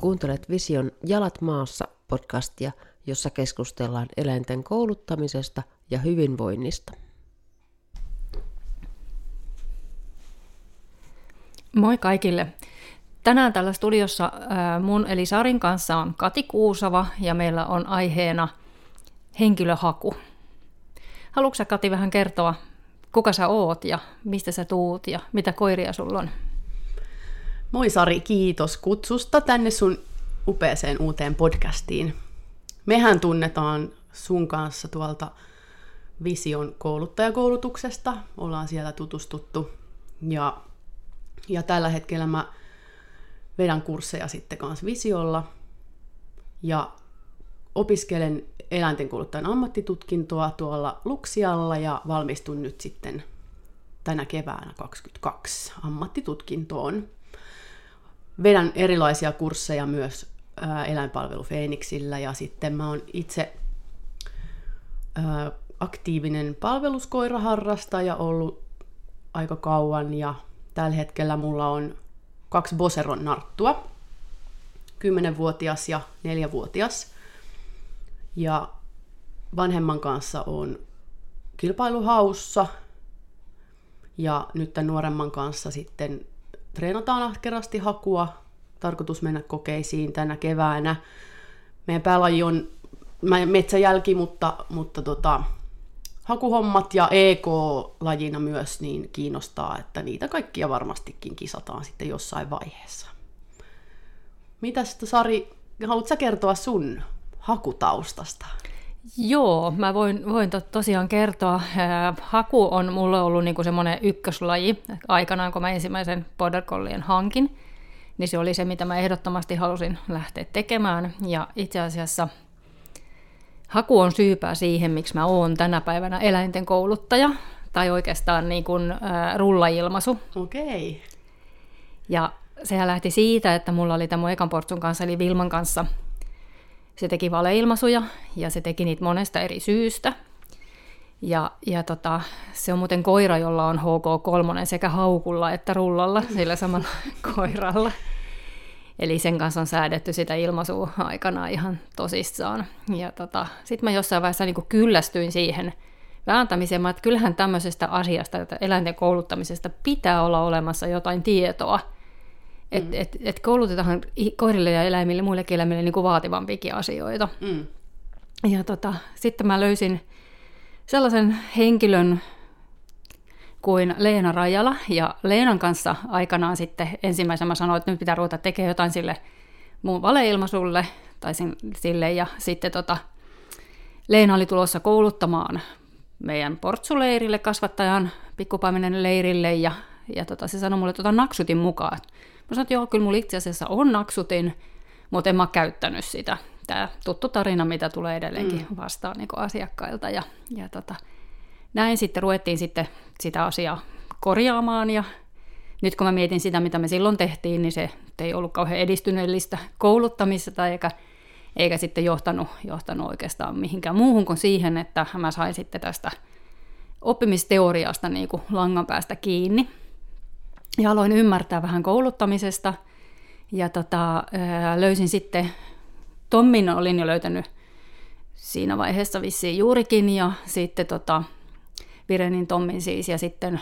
Kuuntelet Vision Jalat maassa podcastia, jossa keskustellaan eläinten kouluttamisesta ja hyvinvoinnista. Moi kaikille! Tänään tällä studiossa mun eli Sarin kanssa on Kati Kuusava ja meillä on aiheena henkilöhaku. Haluatko Kati vähän kertoa, kuka sä oot ja mistä sä tuut ja mitä koiria sulla on? Moi Sari, kiitos kutsusta tänne sun upeeseen uuteen podcastiin. Mehän tunnetaan sun kanssa tuolta Vision kouluttajakoulutuksesta. Ollaan siellä tutustuttu. Ja, ja tällä hetkellä mä vedän kursseja sitten kanssa Visiolla. Ja opiskelen eläintenkouluttajan ammattitutkintoa tuolla Luksialla ja valmistun nyt sitten tänä keväänä 22 ammattitutkintoon vedän erilaisia kursseja myös eläinpalvelu Feeniksillä ja sitten mä oon itse aktiivinen palveluskoiraharrastaja ollut aika kauan ja tällä hetkellä mulla on kaksi Boseron narttua, 10-vuotias ja 4-vuotias. Ja vanhemman kanssa on kilpailuhaussa ja nyt tämän nuoremman kanssa sitten treenataan ahkerasti hakua. Tarkoitus mennä kokeisiin tänä keväänä. Meidän päälaji on metsäjälki, mutta, mutta tota, hakuhommat ja EK-lajina myös niin kiinnostaa, että niitä kaikkia varmastikin kisataan sitten jossain vaiheessa. Mitäs Sari, haluatko kertoa sun hakutaustasta? Joo, mä voin, voin to, tosiaan kertoa. Haku on mulle ollut niinku semmoinen ykköslaji aikanaan, kun mä ensimmäisen border collien hankin. Niin se oli se, mitä mä ehdottomasti halusin lähteä tekemään. Ja itse asiassa haku on syypää siihen, miksi mä oon tänä päivänä eläinten kouluttaja. Tai oikeastaan niin kuin, äh, rullailmaisu. Okei. Okay. Ja sehän lähti siitä, että mulla oli tämän mun ekan portsun kanssa, eli Vilman kanssa – se teki valeilmaisuja ja se teki niitä monesta eri syystä. Ja, ja tota, se on muuten koira, jolla on HK3 sekä haukulla että rullalla, sillä samalla koiralla. Eli sen kanssa on säädetty sitä ilmaisua aikana ihan tosissaan. Ja tota, sitten mä jossain vaiheessa niin kyllästyin siihen vääntämiseen, että kyllähän tämmöisestä asiasta, että eläinten kouluttamisesta pitää olla olemassa jotain tietoa – et, mm. et, et koulutetaan koirille ja eläimille, muillekin eläimille niin kuin vaativampiakin asioita. Mm. Ja tota, sitten mä löysin sellaisen henkilön kuin Leena Rajala, ja Leenan kanssa aikanaan sitten ensimmäisenä mä sanoin, että nyt pitää ruveta tekemään jotain sille mun valeilmaisulle, tai sille, ja sitten tota, Leena oli tulossa kouluttamaan meidän portsuleirille, kasvattajan pikkupaimenen leirille, ja, ja tota, se sanoi mulle, että tota naksutin mukaan. Mä sanoin, että joo, kyllä mulla itse asiassa on naksutin, mutta en mä käyttänyt sitä. Tämä tuttu tarina, mitä tulee edelleenkin mm. vastaan niin asiakkailta. Ja, ja tota, näin sitten ruvettiin sitten sitä asiaa korjaamaan ja nyt kun mä mietin sitä, mitä me silloin tehtiin, niin se ei ollut kauhean edistyneellistä kouluttamista eikä, eikä sitten johtanut, johtanut oikeastaan mihinkään muuhun kuin siihen, että mä sain sitten tästä oppimisteoriasta niin kuin langan päästä kiinni ja aloin ymmärtää vähän kouluttamisesta. Ja tota, löysin sitten, Tommin olin jo löytänyt siinä vaiheessa vissiin juurikin, ja sitten tota, Virenin Tommin siis, ja sitten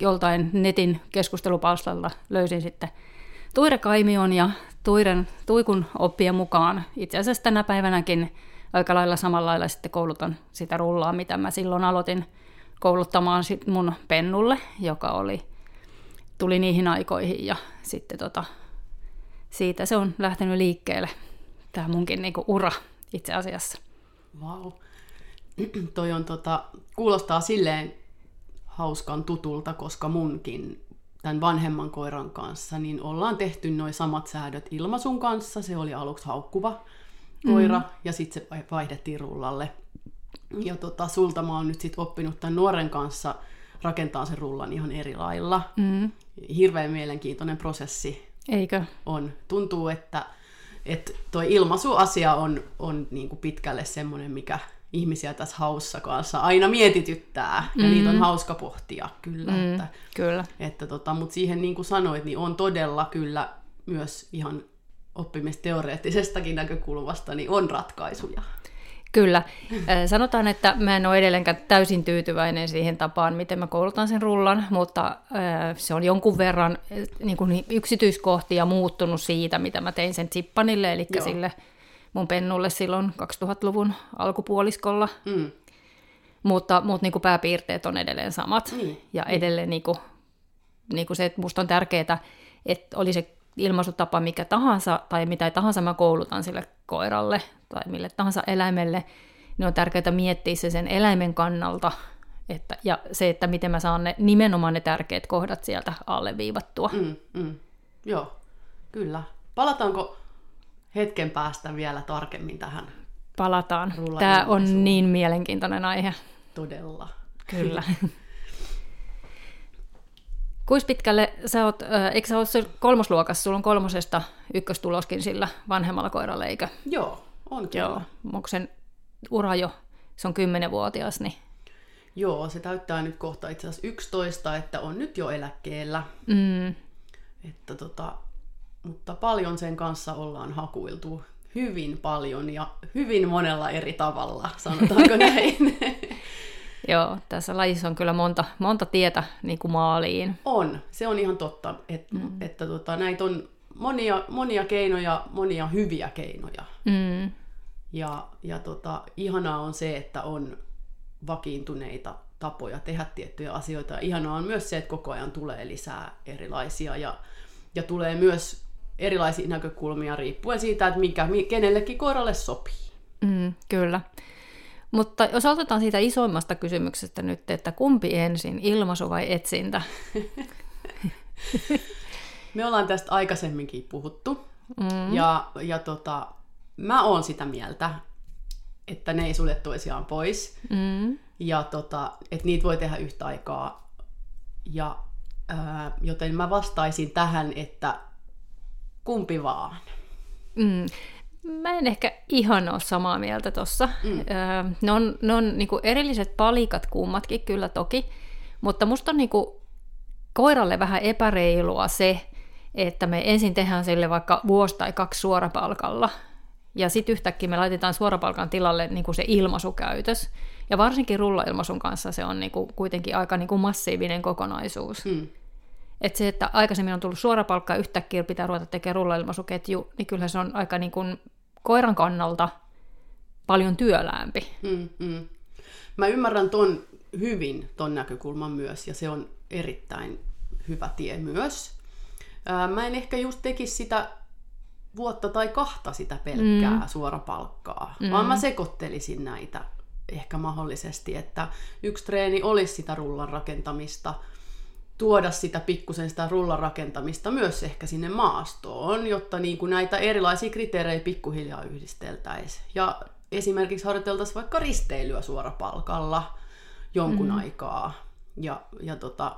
joltain netin keskustelupalstalla löysin sitten Tuire Kaimion ja Tuiren, Tuikun oppien mukaan. Itse asiassa tänä päivänäkin aika lailla samalla lailla sitten koulutan sitä rullaa, mitä mä silloin aloitin kouluttamaan sit mun pennulle, joka oli tuli niihin aikoihin ja sitten tota, siitä se on lähtenyt liikkeelle, tämä munkin niinku ura itse asiassa. Wow. Toi on tota, kuulostaa silleen hauskan tutulta, koska munkin tämän vanhemman koiran kanssa, niin ollaan tehty noin samat säädöt ilmaisun kanssa. Se oli aluksi haukkuva koira mm. ja sitten se vaihdettiin rullalle. Ja tota, sulta mä oon nyt sit oppinut tämän nuoren kanssa rakentaa sen rullan ihan eri lailla. Mm hirveän mielenkiintoinen prosessi Eikö? on. Tuntuu, että, että toi ilmaisuasia on, on niin kuin pitkälle semmoinen, mikä ihmisiä tässä haussa kanssa aina mietityttää. Mm. Ja niitä on hauska pohtia, kyllä. Mm, että, kyllä. Että tota, Mutta siihen niin kuin sanoit, niin on todella kyllä myös ihan oppimisteoreettisestakin näkökulmasta, niin on ratkaisuja. Kyllä. Sanotaan, että mä en ole edelleenkään täysin tyytyväinen siihen tapaan, miten mä koulutan sen rullan, mutta se on jonkun verran niin kuin yksityiskohtia muuttunut siitä, mitä mä tein sen Zippanille, eli Joo. sille mun pennulle silloin 2000-luvun alkupuoliskolla. Mm. Mutta, mutta niin kuin pääpiirteet on edelleen samat. Niin. Ja edelleen niin kuin, niin kuin se, että musta on tärkeää, että oli se ilmaisutapa mikä tahansa, tai mitä tahansa mä koulutan sille koiralle tai mille tahansa eläimelle, niin on tärkeää miettiä se sen eläimen kannalta, että, ja se, että miten mä saan ne, nimenomaan ne tärkeät kohdat sieltä alleviivattua. Mm, mm. Joo, kyllä. Palataanko hetken päästä vielä tarkemmin tähän? Palataan. Tämä on niin mielenkiintoinen aihe. Todella. Kyllä. Kuinka pitkälle sä oot, eikö sä oot kolmosluokassa, sulla on kolmosesta ykköstuloskin sillä vanhemmalla koiralla, eikö? Joo, on kyllä. Joo, onko sen ura jo, se on kymmenenvuotias, niin... Joo, se täyttää nyt kohta itse asiassa 11, että on nyt jo eläkkeellä. Mm. Että tota, mutta paljon sen kanssa ollaan hakuiltu hyvin paljon ja hyvin monella eri tavalla, sanotaanko näin. Joo, tässä lajissa on kyllä monta, monta tietä niin kuin maaliin. On, se on ihan totta, että, mm. että tota, näitä on monia, monia keinoja, monia hyviä keinoja. Mm. Ja, ja tota, ihanaa on se, että on vakiintuneita tapoja tehdä tiettyjä asioita. Ja ihanaa on myös se, että koko ajan tulee lisää erilaisia ja, ja tulee myös erilaisia näkökulmia riippuen siitä, että mikä kenellekin koiralle sopii. Mm, kyllä. Mutta jos aloitetaan siitä isoimmasta kysymyksestä nyt, että kumpi ensin, ilmaisu vai etsintä? Me ollaan tästä aikaisemminkin puhuttu. Mm. Ja, ja tota, mä oon sitä mieltä, että ne ei sulje toisiaan pois. Mm. Ja tota, että niitä voi tehdä yhtä aikaa. Ja, ää, joten mä vastaisin tähän, että kumpi vaan. Mm. Mä en ehkä ihan ole samaa mieltä tuossa. Mm. ne on, ne on niinku erilliset palikat kummatkin kyllä toki, mutta musta on niinku koiralle vähän epäreilua se, että me ensin tehdään sille vaikka vuosi tai kaksi suorapalkalla, ja sitten yhtäkkiä me laitetaan suorapalkan tilalle niinku se ilmaisukäytös. Ja varsinkin rullailmaisun kanssa se on niinku kuitenkin aika niinku massiivinen kokonaisuus. Mm. Että se, että aikaisemmin on tullut suora palkka yhtäkkiä pitää ruveta tekemään rullailmaisuketju, niin kyllä se on aika niin kuin koiran kannalta paljon työläämpi. Mm, mm. Mä ymmärrän ton hyvin, ton näkökulman myös, ja se on erittäin hyvä tie myös. Ää, mä en ehkä just tekisi sitä vuotta tai kahta sitä pelkkää mm. suorapalkkaa, mm. vaan mä sekoittelisin näitä ehkä mahdollisesti, että yksi treeni olisi sitä rullan rakentamista – tuoda sitä pikkusen sitä rullarakentamista myös ehkä sinne maastoon, jotta niin kuin näitä erilaisia kriteerejä pikkuhiljaa yhdisteltäisiin. Ja esimerkiksi harjoiteltaisiin vaikka risteilyä suorapalkalla jonkun mm. aikaa. Ja, ja tota,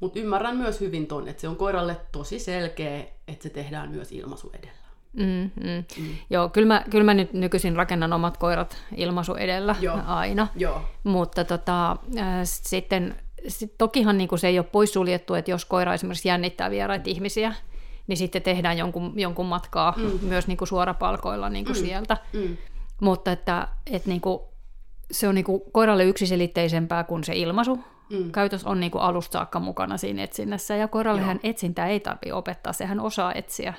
Mutta ymmärrän myös hyvin ton, että se on koiralle tosi selkeä, että se tehdään myös ilmaisu edellä. Mm, mm. Mm. Joo, kyllä mä, kyllä mä nyt nykyisin rakennan omat koirat ilmaisu edellä Joo. aina. Joo. Mutta tota, äh, sitten sit tokihan niin kuin se ei ole poissuljettu, että jos koira esimerkiksi jännittää vieraita ihmisiä, niin sitten tehdään jonkun, jonkun matkaa mm. myös niin kuin suorapalkoilla niin kuin mm. sieltä. Mm. Mutta että, että niin kuin, se on niin kuin koiralle yksiselitteisempää kuin se ilmaisu. Mm. Käytös on niin kuin alusta saakka mukana siinä etsinnässä, ja koirallehan etsintää ei tarvitse opettaa, sehän osaa etsiä,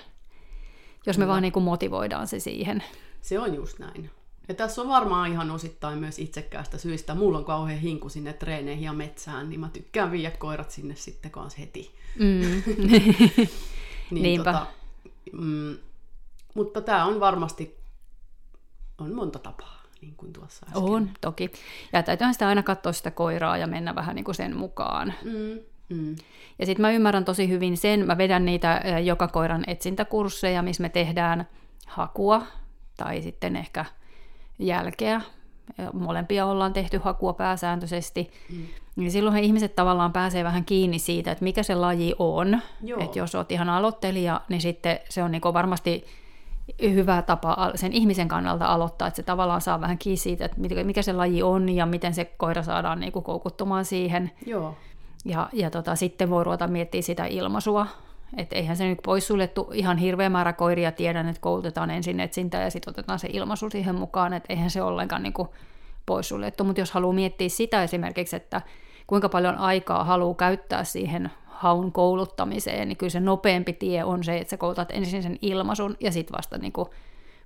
jos me Kyllä. vaan niin kuin motivoidaan se siihen. Se on just näin. Ja tässä on varmaan ihan osittain myös itsekkäästä syistä. Mulla on kauhean hinku sinne treeneihin ja metsään, niin mä tykkään viedä koirat sinne sitten kanssa heti. Mm. niin, Niinpä. Tota, mm, mutta tämä on varmasti, on monta tapaa, niin kuin tuossa äsken. On, toki. Ja täytyyhän sitä aina katsoa sitä koiraa ja mennä vähän niin kuin sen mukaan. Mm. Mm. Ja sitten mä ymmärrän tosi hyvin sen, mä vedän niitä joka koiran etsintäkursseja, missä me tehdään hakua tai sitten ehkä jälkeä. Molempia ollaan tehty hakua pääsääntöisesti. Mm. Niin silloin ihmiset tavallaan pääsee vähän kiinni siitä, että mikä se laji on. Että jos olet ihan aloittelija, niin sitten se on niin varmasti hyvä tapa sen ihmisen kannalta aloittaa, että se tavallaan saa vähän kiinni siitä, että mikä se laji on ja miten se koira saadaan niin koukuttumaan siihen. Joo. Ja, ja tota, sitten voi ruveta miettiä sitä ilmaisua, Että eihän se nyt poissuljettu ihan hirveä määrä koiria. Tiedän, että koulutetaan ensin etsintä ja sitten otetaan se ilmaisu siihen mukaan. Että eihän se ollenkaan niin kuin poissuljettu. Mutta jos haluaa miettiä sitä esimerkiksi, että kuinka paljon aikaa haluaa käyttää siihen haun kouluttamiseen, niin kyllä se nopeampi tie on se, että sä koulutat ensin sen ilmaisun ja sitten vasta niin kuin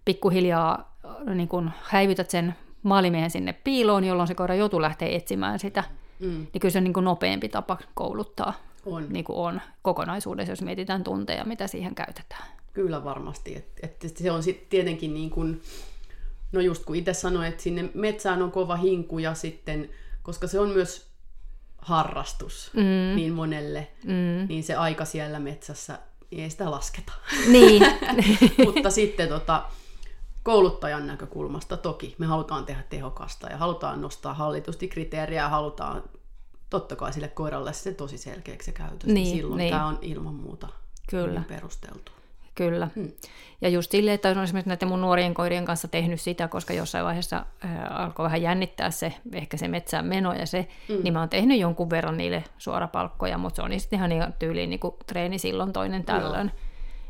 pikkuhiljaa niin kuin häivytät sen maalimiehen sinne piiloon, jolloin se koira joutuu lähteä etsimään sitä. Mm. Niin kyllä se on niin kuin nopeampi tapa kouluttaa on. Niin kuin on kokonaisuudessa, jos mietitään tunteja, mitä siihen käytetään. Kyllä varmasti. Että et se on sitten tietenkin niin kuin, no just kun itse sanoin, että sinne metsään on kova hinku ja sitten, koska se on myös harrastus mm. niin monelle, mm. niin se aika siellä metsässä niin ei sitä lasketa. Niin. Mutta sitten tota, kouluttajan näkökulmasta toki me halutaan tehdä tehokasta ja halutaan nostaa hallitusti kriteeriä ja halutaan totta kai sille koiralle se tosi selkeäksi se käytös. Niin, silloin niin. tämä on ilman muuta Kyllä. perusteltu. Kyllä. Hmm. Ja just silleen, että olen esimerkiksi näiden mun nuorien koirien kanssa tehnyt sitä, koska jossain vaiheessa äh, alkoi vähän jännittää se, ehkä se metsään meno ja se, hmm. niin mä oon tehnyt jonkun verran niille suorapalkkoja, mutta se on sitten ihan niin tyyliin niin kuin treeni silloin toinen tällöin.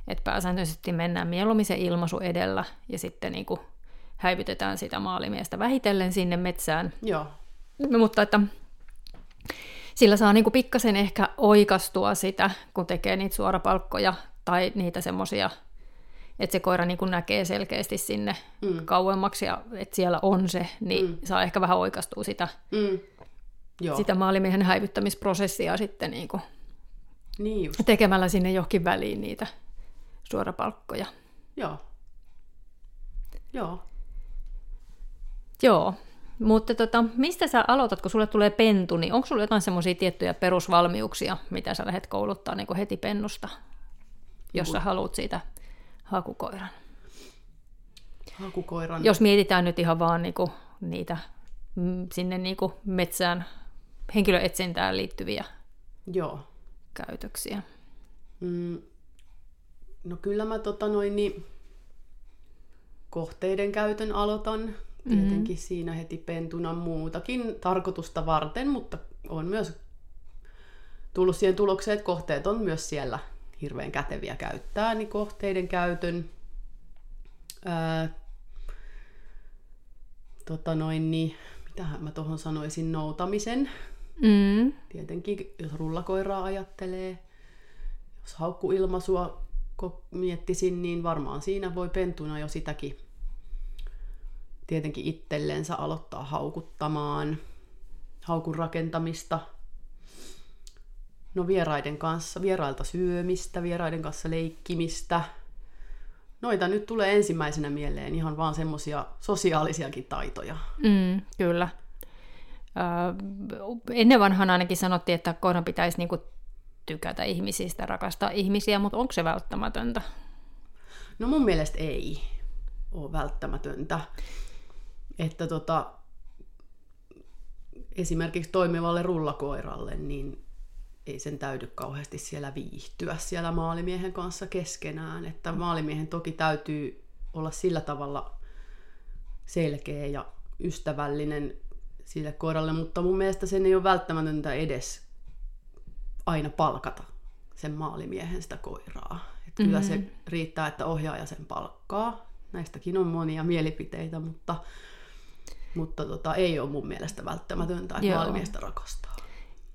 Että pääsääntöisesti mennään mieluummin se ilmaisu edellä ja sitten niin kuin häivytetään sitä maalimiestä vähitellen sinne metsään. Joo. Mutta että sillä saa niin kuin pikkasen ehkä oikastua sitä, kun tekee niitä suorapalkkoja tai niitä semmoisia, että se koira niin kuin näkee selkeästi sinne mm. kauemmaksi ja että siellä on se, niin mm. saa ehkä vähän oikastua sitä, mm. Joo. sitä maalimiehen häivyttämisprosessia sitten niin kuin niin just. tekemällä sinne johonkin väliin niitä suorapalkkoja. Joo. Joo. Joo. Mutta tota, mistä sä aloitat, kun sulle tulee pentu, niin onko sulla jotain semmoisia tiettyjä perusvalmiuksia, mitä sä lähdet kouluttaa niin heti pennusta, jos sä haluat siitä hakukoiran? Hakukoiran. Jos mietitään nyt ihan vaan niinku niitä mm, sinne niinku metsään henkilöetsintään liittyviä Joo. käytöksiä. Mm, no kyllä mä tota noin, niin kohteiden käytön aloitan tietenkin mm-hmm. siinä heti pentuna muutakin tarkoitusta varten, mutta on myös tullut siihen tulokseen, että kohteet on myös siellä hirveän käteviä käyttää, niin kohteiden käytön. Ää, tota noin, niin, mitähän mä tuohon sanoisin, noutamisen. Mm. Tietenkin, jos rullakoiraa ajattelee, jos haukkuilmaisua miettisin, niin varmaan siinä voi pentuna jo sitäkin tietenkin itsellensä aloittaa haukuttamaan, haukun rakentamista, no vieraiden kanssa, vierailta syömistä, vieraiden kanssa leikkimistä. Noita nyt tulee ensimmäisenä mieleen ihan vaan semmoisia sosiaalisiakin taitoja. Mm, kyllä. Ennen vanhan ainakin sanottiin, että koiran pitäisi niinku tykätä ihmisistä, rakastaa ihmisiä, mutta onko se välttämätöntä? No mun mielestä ei ole välttämätöntä että tota, esimerkiksi toimivalle rullakoiralle, niin ei sen täydy kauheasti siellä viihtyä siellä maalimiehen kanssa keskenään. Että maalimiehen toki täytyy olla sillä tavalla selkeä ja ystävällinen sille koiralle, mutta mun mielestä sen ei ole välttämätöntä edes aina palkata sen maalimiehen sitä koiraa. Että mm-hmm. kyllä se mm-hmm. riittää, että ohjaaja sen palkkaa. Näistäkin on monia mielipiteitä, mutta mutta tota, ei ole mun mielestä välttämätöntä, että maailmiestä rakastaa.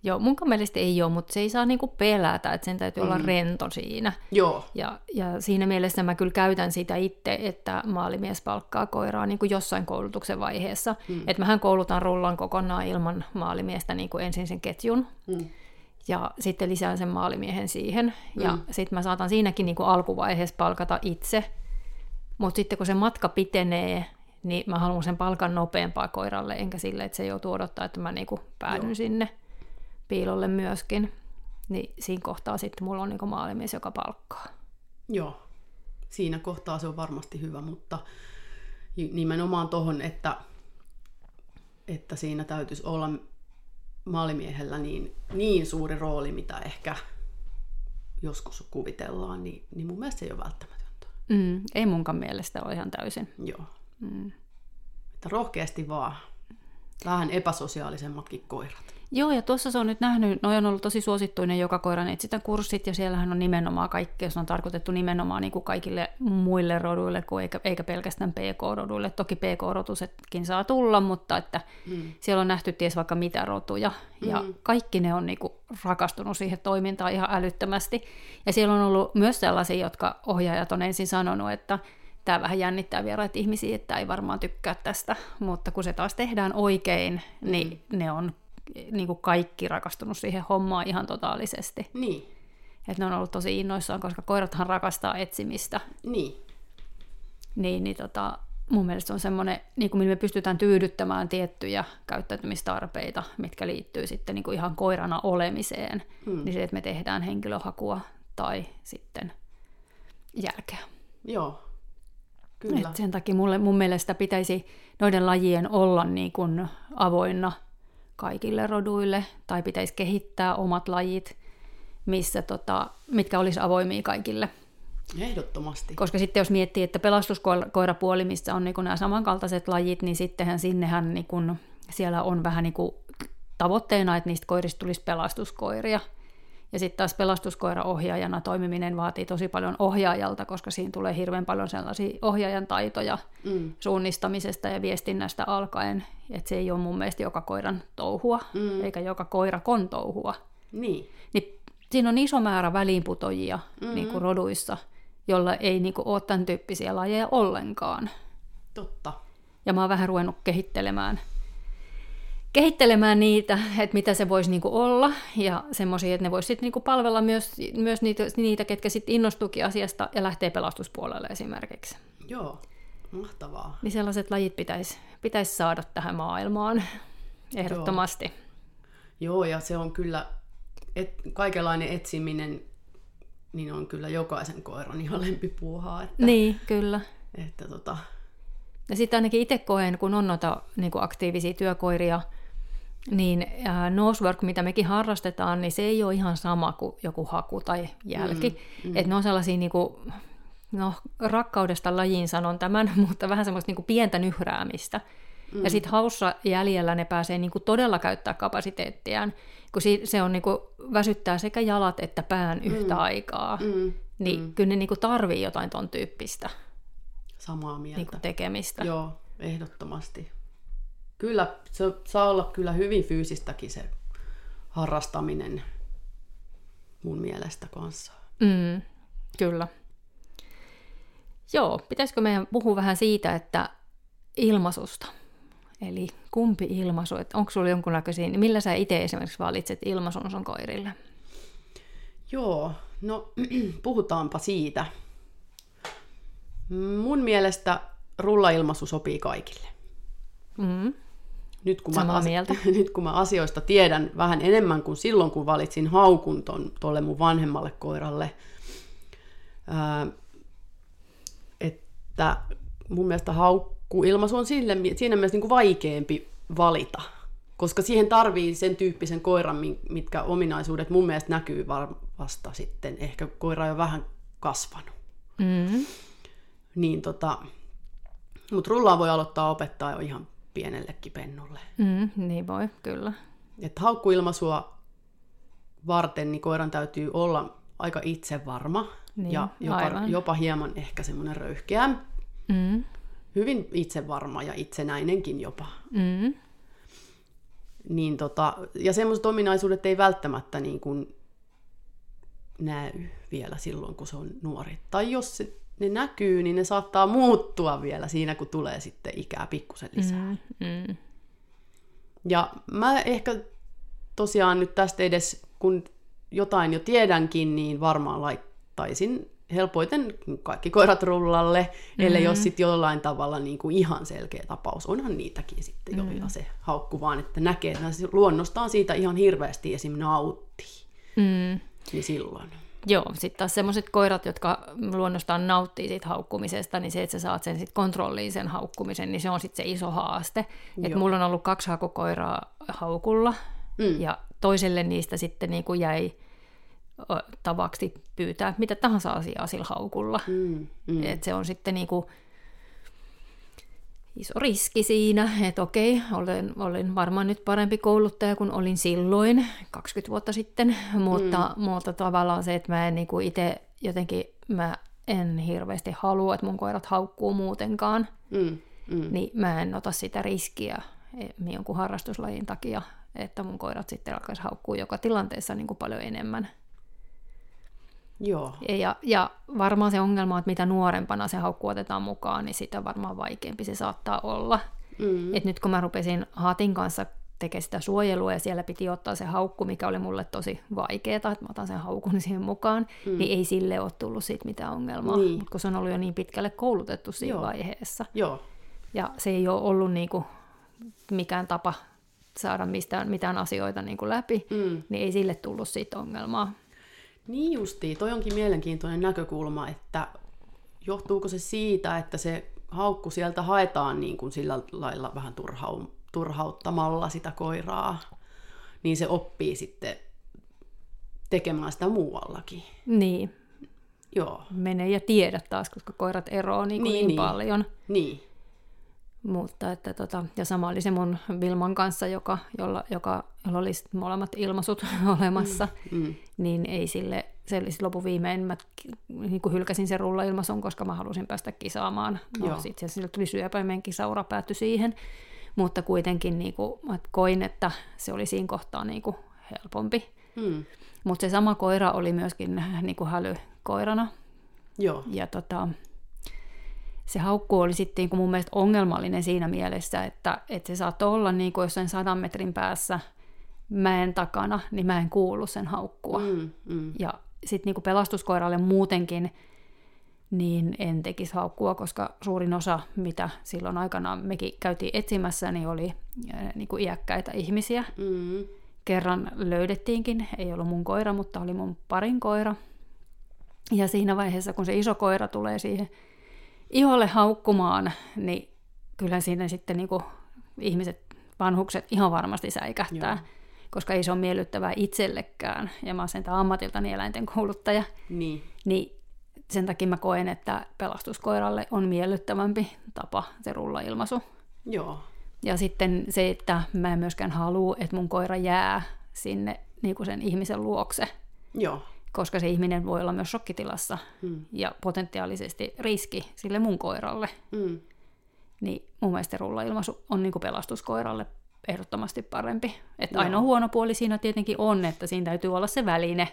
Joo, mun mielestä ei ole, mutta se ei saa niinku pelätä, että sen täytyy mm. olla rento siinä. Joo. Ja, ja siinä mielessä mä kyllä käytän sitä itse, että maalimies palkkaa koiraa niin kuin jossain koulutuksen vaiheessa. Mm. Että mähän koulutan rullan kokonaan ilman maalimiestä niin kuin ensin sen ketjun. Mm. Ja sitten lisään sen maalimiehen siihen. Ja mm. sitten mä saatan siinäkin niin kuin alkuvaiheessa palkata itse. Mutta sitten kun se matka pitenee niin mä haluan sen palkan nopeampaa koiralle, enkä sille, että se joutuu odottaa, että mä niinku päädyn Joo. sinne piilolle myöskin. Niin siinä kohtaa sitten mulla on niinku maalimies, joka palkkaa. Joo, siinä kohtaa se on varmasti hyvä, mutta nimenomaan tohon, että, että siinä täytyisi olla maalimiehellä niin, niin suuri rooli, mitä ehkä joskus kuvitellaan, niin, niin mun mielestä se ei ole välttämätöntä. Mm, ei munkaan mielestä ole ihan täysin. Joo. Mm. Että rohkeasti vaan. Vähän epäsosiaalisemmatkin koirat. Joo, ja tuossa se on nyt nähnyt, noi on ollut tosi suosittuinen joka koiran etsitä kurssit, ja siellähän on nimenomaan kaikkea, se on tarkoitettu nimenomaan niin kuin kaikille muille roduille, kuin eikä, eikä pelkästään PK-roduille. Toki PK-rotusetkin saa tulla, mutta että mm. siellä on nähty ties vaikka mitä rotuja, ja mm. kaikki ne on niin kuin rakastunut siihen toimintaan ihan älyttömästi. Ja siellä on ollut myös sellaisia, jotka ohjaajat on ensin sanonut, että tämä vähän jännittää vieraita ihmisiä, että ei varmaan tykkää tästä, mutta kun se taas tehdään oikein, niin mm. ne on niin kuin kaikki rakastunut siihen hommaan ihan totaalisesti. Niin. Että ne on ollut tosi innoissaan, koska koirathan rakastaa etsimistä. Niin. Niin, niin tota, mun mielestä se on semmoinen, niin kuin me pystytään tyydyttämään tiettyjä käyttäytymistarpeita, mitkä liittyy sitten niin kuin ihan koirana olemiseen. Hmm. Niin se, että me tehdään henkilöhakua tai sitten jälkeä. Joo, kyllä. Et sen takia mulle, mun mielestä pitäisi noiden lajien olla niin kuin avoinna kaikille roduille, tai pitäisi kehittää omat lajit, missä tota, mitkä olisi avoimia kaikille. Ehdottomasti. Koska sitten jos miettii, että pelastuskoirapuoli, missä on niin nämä samankaltaiset lajit, niin sittenhän sinnehän niin kun, siellä on vähän niin kuin tavoitteena, että niistä koirista tulisi pelastuskoiria. Ja sitten taas pelastuskoiraohjaajana toimiminen vaatii tosi paljon ohjaajalta, koska siinä tulee hirveän paljon sellaisia ohjaajan taitoja mm. suunnistamisesta ja viestinnästä alkaen. Että se ei ole mun mielestä joka koiran touhua, mm. eikä joka koira kon touhua. Niin. niin siinä on iso määrä väliinputojia mm-hmm. niin kuin roduissa, jolla ei niin kuin, ole tämän tyyppisiä lajeja ollenkaan. Totta. Ja mä oon vähän ruvennut kehittelemään kehittelemään niitä, että mitä se voisi niinku olla, ja semmoisia, että ne voisi sitten niinku palvella myös, myös niitä, niitä, ketkä sitten innostuukin asiasta ja lähtee pelastuspuolelle esimerkiksi. Joo, mahtavaa. Niin sellaiset lajit pitäisi pitäis saada tähän maailmaan, ehdottomasti. Joo, Joo ja se on kyllä, et, kaikenlainen etsiminen, niin on kyllä jokaisen koiran ihan lempipuuhaa. Että, niin, kyllä. Että tota... Ja sitten ainakin itse koen, kun on noita niin aktiivisia työkoiria, niin äh, nosework, mitä mekin harrastetaan, niin se ei ole ihan sama kuin joku haku tai jälki. Mm, mm. Että ne on sellaisia, niin kuin, no rakkaudesta lajiin sanon tämän, mutta vähän semmoista niin kuin pientä nyhräämistä. Mm. Ja sitten haussa jäljellä ne pääsee niin kuin todella käyttää kapasiteettiaan, kun se on niin kuin, väsyttää sekä jalat että pään yhtä mm. aikaa. Mm. Niin mm. kyllä ne niin kuin tarvii jotain ton tyyppistä Samaa mieltä. Niin kuin tekemistä. Joo, ehdottomasti kyllä se saa olla kyllä hyvin fyysistäkin se harrastaminen mun mielestä kanssa. Mm, kyllä. Joo, pitäisikö meidän puhua vähän siitä, että ilmaisusta? Eli kumpi ilmaisu, että onko sulla jonkunnäköisiä, niin millä sä itse esimerkiksi valitset ilmaisun sun koirille? Joo, no puhutaanpa siitä. Mun mielestä rullailmaisu sopii kaikille. Mm nyt kun, mä, mieltä. nyt kun mä asioista tiedän vähän enemmän kuin silloin, kun valitsin haukun tuolle mun vanhemmalle koiralle, ää, että mun mielestä haukkuilmaisu on sille, siinä mielessä niin kuin vaikeampi valita, koska siihen tarvii sen tyyppisen koiran, mitkä ominaisuudet mun mielestä näkyy vasta sitten. Ehkä koira on jo vähän kasvanut. Mm. Niin tota, mutta rullaa voi aloittaa opettaa jo ihan pienellekin pennulle. Mm, niin voi, kyllä. Että haukkuilmaisua varten niin koiran täytyy olla aika itsevarma niin, ja jopa, jopa hieman ehkä semmoinen röyhkeä. Mm. Hyvin itsevarma ja itsenäinenkin jopa. Mm. Niin tota, ja semmoiset ominaisuudet ei välttämättä niin kuin näy vielä silloin, kun se on nuori. Tai jos se ne näkyy, niin ne saattaa muuttua vielä siinä, kun tulee sitten ikää pikkusen lisää. Mm, mm. Ja mä ehkä tosiaan nyt tästä edes, kun jotain jo tiedänkin, niin varmaan laittaisin helpoiten kaikki koirat rullalle, mm-hmm. ellei ole sitten jollain tavalla niin kuin ihan selkeä tapaus. Onhan niitäkin sitten mm-hmm. joilla se haukku vaan, että näkee, että luonnostaan siitä ihan hirveästi esim. nauttii. Mm. Niin silloin. Joo, sitten taas semmoiset koirat, jotka luonnostaan nauttii siitä haukkumisesta, niin se, että sä saat sen sit kontrolliin sen haukkumisen, niin se on sitten se iso haaste. Et mulla on ollut kaksi hakukoiraa haukulla, mm. ja toiselle niistä sitten niin kuin jäi tavaksi pyytää mitä tahansa asiaa sillä haukulla. Mm, mm. Et se on sitten niin kuin, iso riski siinä, että okei, olen, olen varmaan nyt parempi kouluttaja kuin olin silloin, 20 vuotta sitten, mutta, mm. mutta tavallaan se, että mä en niin itse jotenkin, mä en hirveästi halua, että mun koirat haukkuu muutenkaan, mm. Mm. niin mä en ota sitä riskiä e, jonkun harrastuslajin takia, että mun koirat sitten alkaisi haukkuu joka tilanteessa niin kuin paljon enemmän. Joo. Ja, ja varmaan se ongelma, että mitä nuorempana se haukku otetaan mukaan, niin sitä varmaan vaikeampi se saattaa olla. Mm. Et nyt kun mä rupesin Hatin kanssa tekemään sitä suojelua ja siellä piti ottaa se haukku, mikä oli mulle tosi vaikeaa, että mä otan sen haukun siihen mukaan, mm. niin ei sille ole tullut siitä mitään ongelmaa. Niin. Mutta kun se on ollut jo niin pitkälle koulutettu siinä Joo. vaiheessa. Joo. Ja se ei ole ollut niinku mikään tapa saada mistään, mitään asioita niinku läpi, mm. niin ei sille tullut siitä ongelmaa. Niin justiin, toi onkin mielenkiintoinen näkökulma, että johtuuko se siitä, että se haukku sieltä haetaan niin kuin sillä lailla vähän turhau, turhauttamalla sitä koiraa, niin se oppii sitten tekemään sitä muuallakin. Niin. Joo. Mene ja tiedä taas, koska koirat eroavat niin, niin, niin, niin paljon. Niin. Mutta että tota, ja sama oli se mun Vilman kanssa, joka, jolla, joka, jolla oli molemmat ilmaisut olemassa, mm, mm. niin ei sille, se lopu viimein, mä niin kuin hylkäsin sen rullailmaisun, koska mä halusin päästä kisaamaan. No sitten sille tuli syöpä ja meidän kisaura päättyi siihen, mutta kuitenkin niin kuin, mä koin, että se oli siinä kohtaa niin kuin helpompi. Mm. Mutta se sama koira oli myöskin niin kuin hälykoirana. Joo. Ja tota, se haukku oli sitten niin kuin mun mielestä ongelmallinen siinä mielessä, että, että se saattoi olla niin kuin jossain sadan metrin päässä mäen takana, niin mä en kuulu sen haukkua. Mm, mm. Ja sitten niin pelastuskoiralle muutenkin, niin en tekisi haukkua, koska suurin osa, mitä silloin aikanaan mekin käytiin etsimässä, niin oli niin kuin iäkkäitä ihmisiä. Mm. Kerran löydettiinkin, ei ollut mun koira, mutta oli mun parin koira. Ja siinä vaiheessa, kun se iso koira tulee siihen iholle haukkumaan, niin kyllä siinä sitten niin kuin ihmiset, vanhukset ihan varmasti säikähtää. Joo. Koska ei se ole miellyttävää itsellekään. Ja mä oon sen ammatiltani eläinten kouluttaja. Niin. niin sen takia mä koen, että pelastuskoiralle on miellyttävämpi tapa se rullailmaisu. Joo. Ja sitten se, että mä en myöskään halua, että mun koira jää sinne niin kuin sen ihmisen luokse. Joo koska se ihminen voi olla myös shokkitilassa mm. ja potentiaalisesti riski sille mun koiralle. Mm. Niin mun mielestä rullailmaisu on niin kuin pelastuskoiralle ehdottomasti parempi. Että no. ainoa huono puoli siinä tietenkin on, että siinä täytyy olla se väline.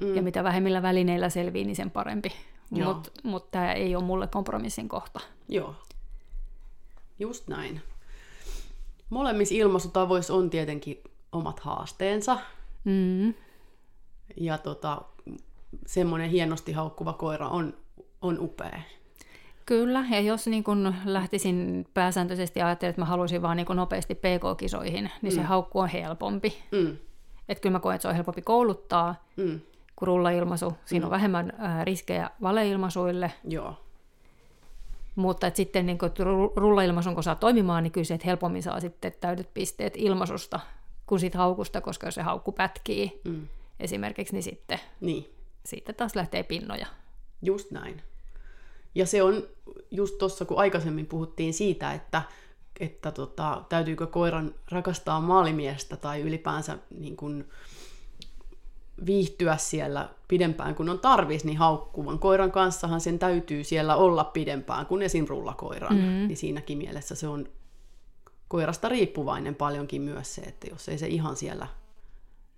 Mm. Ja mitä vähemmillä välineillä selvii, niin sen parempi. Mutta mut tämä ei ole mulle kompromissin kohta. Joo. Just näin. Molemmissa ilmaisutavoissa on tietenkin omat haasteensa. Mm. Ja tota, semmoinen hienosti haukkuva koira on, on upea. Kyllä, ja jos niin kun lähtisin pääsääntöisesti ajattelemaan, että mä haluaisin vaan niin nopeasti PK-kisoihin, niin mm. se haukku on helpompi. Mm. Että kyllä mä koen, että se on helpompi kouluttaa mm. kuin rullailmaisu. Siinä mm. on vähemmän ää, riskejä valeilmaisuille. Joo. Mutta että sitten niin kun rullailmaisun kun saa toimimaan, niin kyllä se, että helpommin saa sitten täydet pisteet ilmaisusta kuin siitä haukusta, koska se haukku pätkii. Mm esimerkiksi, niin sitten niin. siitä taas lähtee pinnoja. Just näin. Ja se on just tuossa, kun aikaisemmin puhuttiin siitä, että, että tota, täytyykö koiran rakastaa maalimiestä tai ylipäänsä niin kun, viihtyä siellä pidempään kuin on tarvis, niin haukkuvan koiran kanssahan sen täytyy siellä olla pidempään kuin esim. rullakoiran. Mm. Niin siinäkin mielessä se on koirasta riippuvainen paljonkin myös se, että jos ei se ihan siellä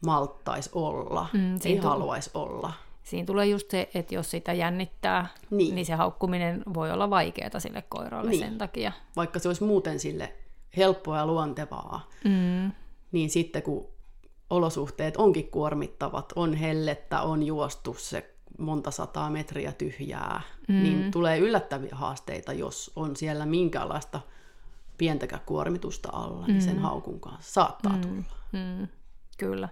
malttaisi olla, mm, ei tull- haluaisi olla. Siinä tulee just se, että jos sitä jännittää, niin, niin se haukkuminen voi olla vaikeaa sille koiralle niin. sen takia. Vaikka se olisi muuten sille helppoa ja luontevaa, mm. niin sitten kun olosuhteet onkin kuormittavat, on hellettä, on juostu se monta sataa metriä tyhjää, mm. niin tulee yllättäviä haasteita, jos on siellä minkäänlaista pientäkään kuormitusta alla, mm. niin sen mm. haukun kanssa saattaa mm. tulla. Mm. Kyllä.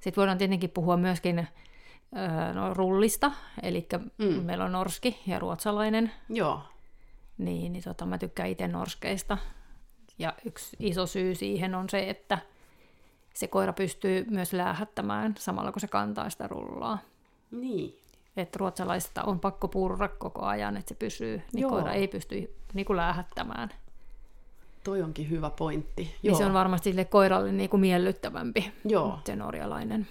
Sitten voidaan tietenkin puhua myöskin no, rullista, eli mm. meillä on norski ja ruotsalainen. Joo. Niin, niin tota, mä tykkään itse norskeista. Ja yksi iso syy siihen on se, että se koira pystyy myös läähättämään samalla kun se kantaa sitä rullaa. Niin. että ruotsalaisista on pakko purra koko ajan, että se pysyy, niin Joo. koira ei pysty niin kuin läähättämään. Toi onkin hyvä pointti. Niin se on varmasti sille koiralle niin kuin miellyttävämpi, Joo. se norjalainen.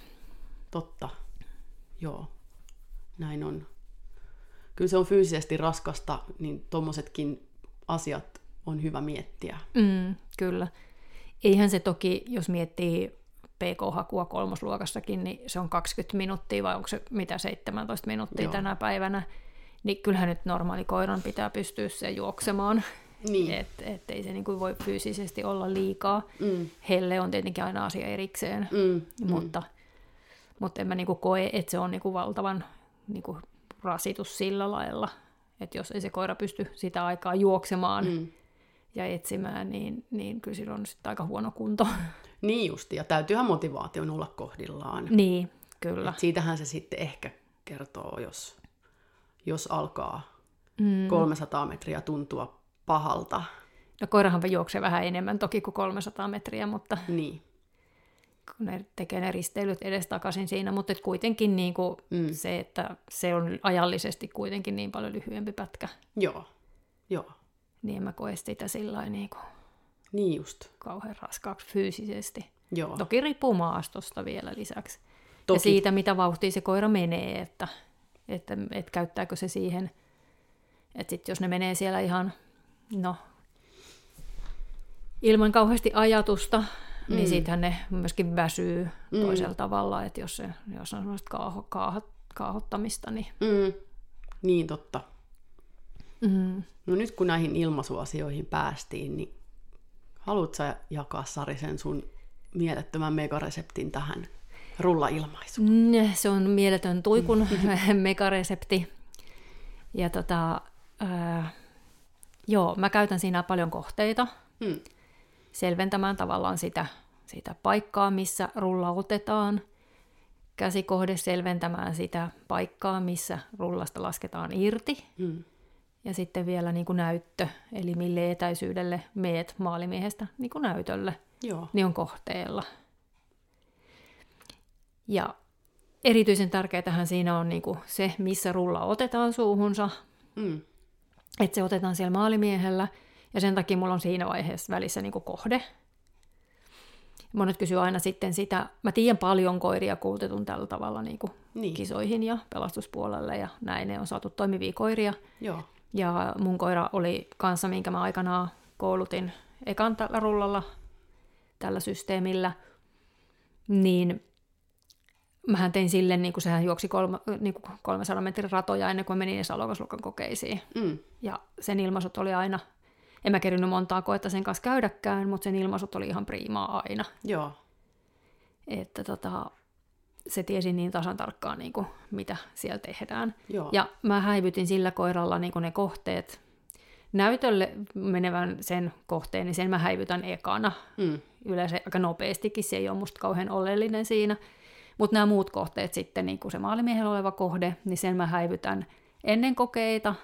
Totta. Joo, näin on. Kyllä se on fyysisesti raskasta, niin tuommoisetkin asiat on hyvä miettiä. Mm, kyllä. Eihän se toki, jos miettii PK-hakua kolmosluokassakin, niin se on 20 minuuttia vai onko se mitä 17 minuuttia Joo. tänä päivänä. Niin kyllähän nyt normaali koiran pitää pystyä se juoksemaan, Niin. että et ei se niin kuin voi fyysisesti olla liikaa. Mm. Helle on tietenkin aina asia erikseen, Mm. mutta, mutta en mä niin kuin koe, että se on niin kuin valtavan niin kuin rasitus sillä lailla, että jos ei se koira pysty sitä aikaa juoksemaan, Mm. ja etsimään, niin, niin kyllä silloin on sitten aika huono kunto. Niin justi, ja täytyyhän motivaation olla kohdillaan. niin, kyllä. Et siitähän se sitten ehkä kertoo, jos, jos alkaa Mm. 300 metriä tuntua pahalta. No koirahan juoksee vähän enemmän toki kuin 300 metriä, mutta Niin. Kun ne tekee ne risteilyt edestakaisin siinä, mutta et kuitenkin niin kuin Mm. se, että se on ajallisesti kuitenkin niin paljon lyhyempi pätkä, Joo. Joo. niin en mä koe sitä sillä niin kuin Niin just. kauhean raskaaksi fyysisesti. Joo. Toki riippuu maastosta vielä lisäksi. Toki. Ja siitä, mitä vauhtia se koira menee, että, että, että käyttääkö se siihen. Että sit jos ne menee siellä ihan, no, ilman kauheasti ajatusta, mm. niin siitähän ne myöskin väsyy mm. toisella tavalla, että jos, se, jos on semmoista kaaho, kaahot, kaahottamista, niin Mm. Niin totta. mm. No nyt kun näihin ilmaisuasioihin päästiin, niin haluatko sä jakaa Sari sen sun mielettömän megareseptin tähän rullailmaisuun? Mm, Se on mieletön tuikun megaresepti. Ja tota, ää, joo, mä käytän siinä paljon kohteita Mm. Selventämään tavallaan sitä, sitä paikkaa, missä rulla otetaan. Käsikohde selventämään sitä paikkaa, missä rullasta lasketaan irti. Mm. Ja sitten vielä niin kuin näyttö, eli mille etäisyydelle meet maalimiehestä niin kuin näytölle Joo. niin on kohteella. Ja erityisen tärkeätähän siinä on niinku se, missä rulla otetaan suuhunsa, Mm. että se otetaan siellä maalimiehellä, ja sen takia mulla on siinä vaiheessa välissä niinku kohde. Monet kysyy aina sitten sitä, mä tiedän paljon koiria koulutetun tällä tavalla niinku Niin. kisoihin ja pelastuspuolelle, ja näin ne on saatu toimivia koiria. Joo. Ja mun koira oli kanssa, minkä mä aikanaan koulutin ekan tällä rullalla, tällä systeemillä, niin mähän tein sille, niin kuin sehän juoksi kolme, niin kuin 300 metrin ratoja ennen kuin menin edes alokasluokan kokeisiin. Mm. Ja sen ilmaisut oli aina, en mä kerinyt montaa koetta sen kanssa käydäkään, mutta sen ilmaisut oli ihan priimaa aina. Joo. Että tota, se tiesi niin tasan tarkkaan, niin kuin, mitä siellä tehdään. Joo. Ja mä häivytin sillä koiralla niin ne kohteet. Näytölle menevän sen kohteen, niin sen mä häivytän ekana. Mm. Yleensä aika nopeastikin, se ei ole musta kauhean oleellinen siinä. Mutta nämä muut kohteet sitten, niin kuin se maalimiehellä oleva kohde, niin sen mä häivytän ennen kokeita.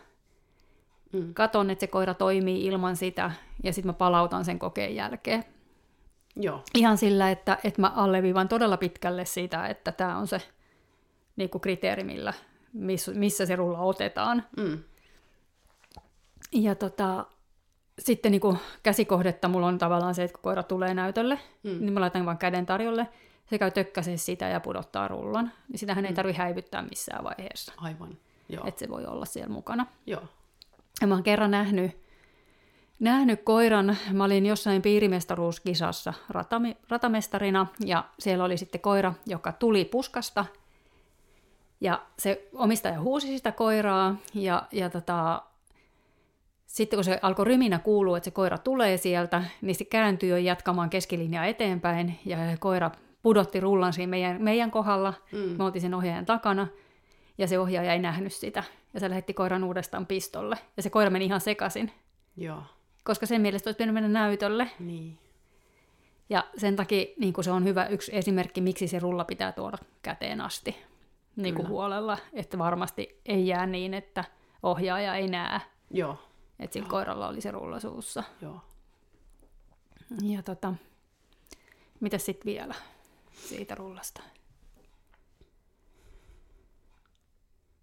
Mm. Katon, että se koira toimii ilman sitä, ja sitten mä palautan sen kokeen jälkeen. Joo. Ihan sillä, että, että mä alleviivan todella pitkälle sitä, että tämä on se niin kuin kriteeri, millä, miss, missä se rulla otetaan. Mm. Ja tota, sitten niin kuin käsikohdetta mulla on tavallaan se, että kun koira tulee näytölle, mm. niin mä laitan vaan käden tarjolle. Se käy tökkäsee sitä ja pudottaa rullan. Niin sitähän ei tarvitse häivyttää missään vaiheessa. Aivan. Joo. Että se voi olla siellä mukana. Joo. Ja mä oon kerran nähnyt, nähnyt koiran. Mä olin jossain piirimestaruuskisassa ratami, ratamestarina ja siellä oli sitten koira, joka tuli puskasta. Ja se omistaja huusi sitä koiraa ja, ja tota, sitten kun se alkoi ryminä kuulua, että se koira tulee sieltä, niin se kääntyi jo jatkamaan keskilinjaa eteenpäin ja koira pudotti rullan siinä meidän, meidän kohdalla. Mm. Me oltiin sen ohjaajan takana ja se ohjaaja ei nähnyt sitä. Ja se lähetti koiran uudestaan pistolle. Ja se koira meni ihan sekaisin, Joo. koska sen mielestä olisi pitänyt mennä näytölle. Niin. Ja sen takia niin se on hyvä yksi esimerkki, miksi se rulla pitää tuoda käteen asti niin kuin huolella. Että varmasti ei jää niin, että ohjaaja ei näe, Joo. että sillä koiralla oli se rulla suussa. Joo. Ja tota, mitäs sitten vielä siitä rullasta?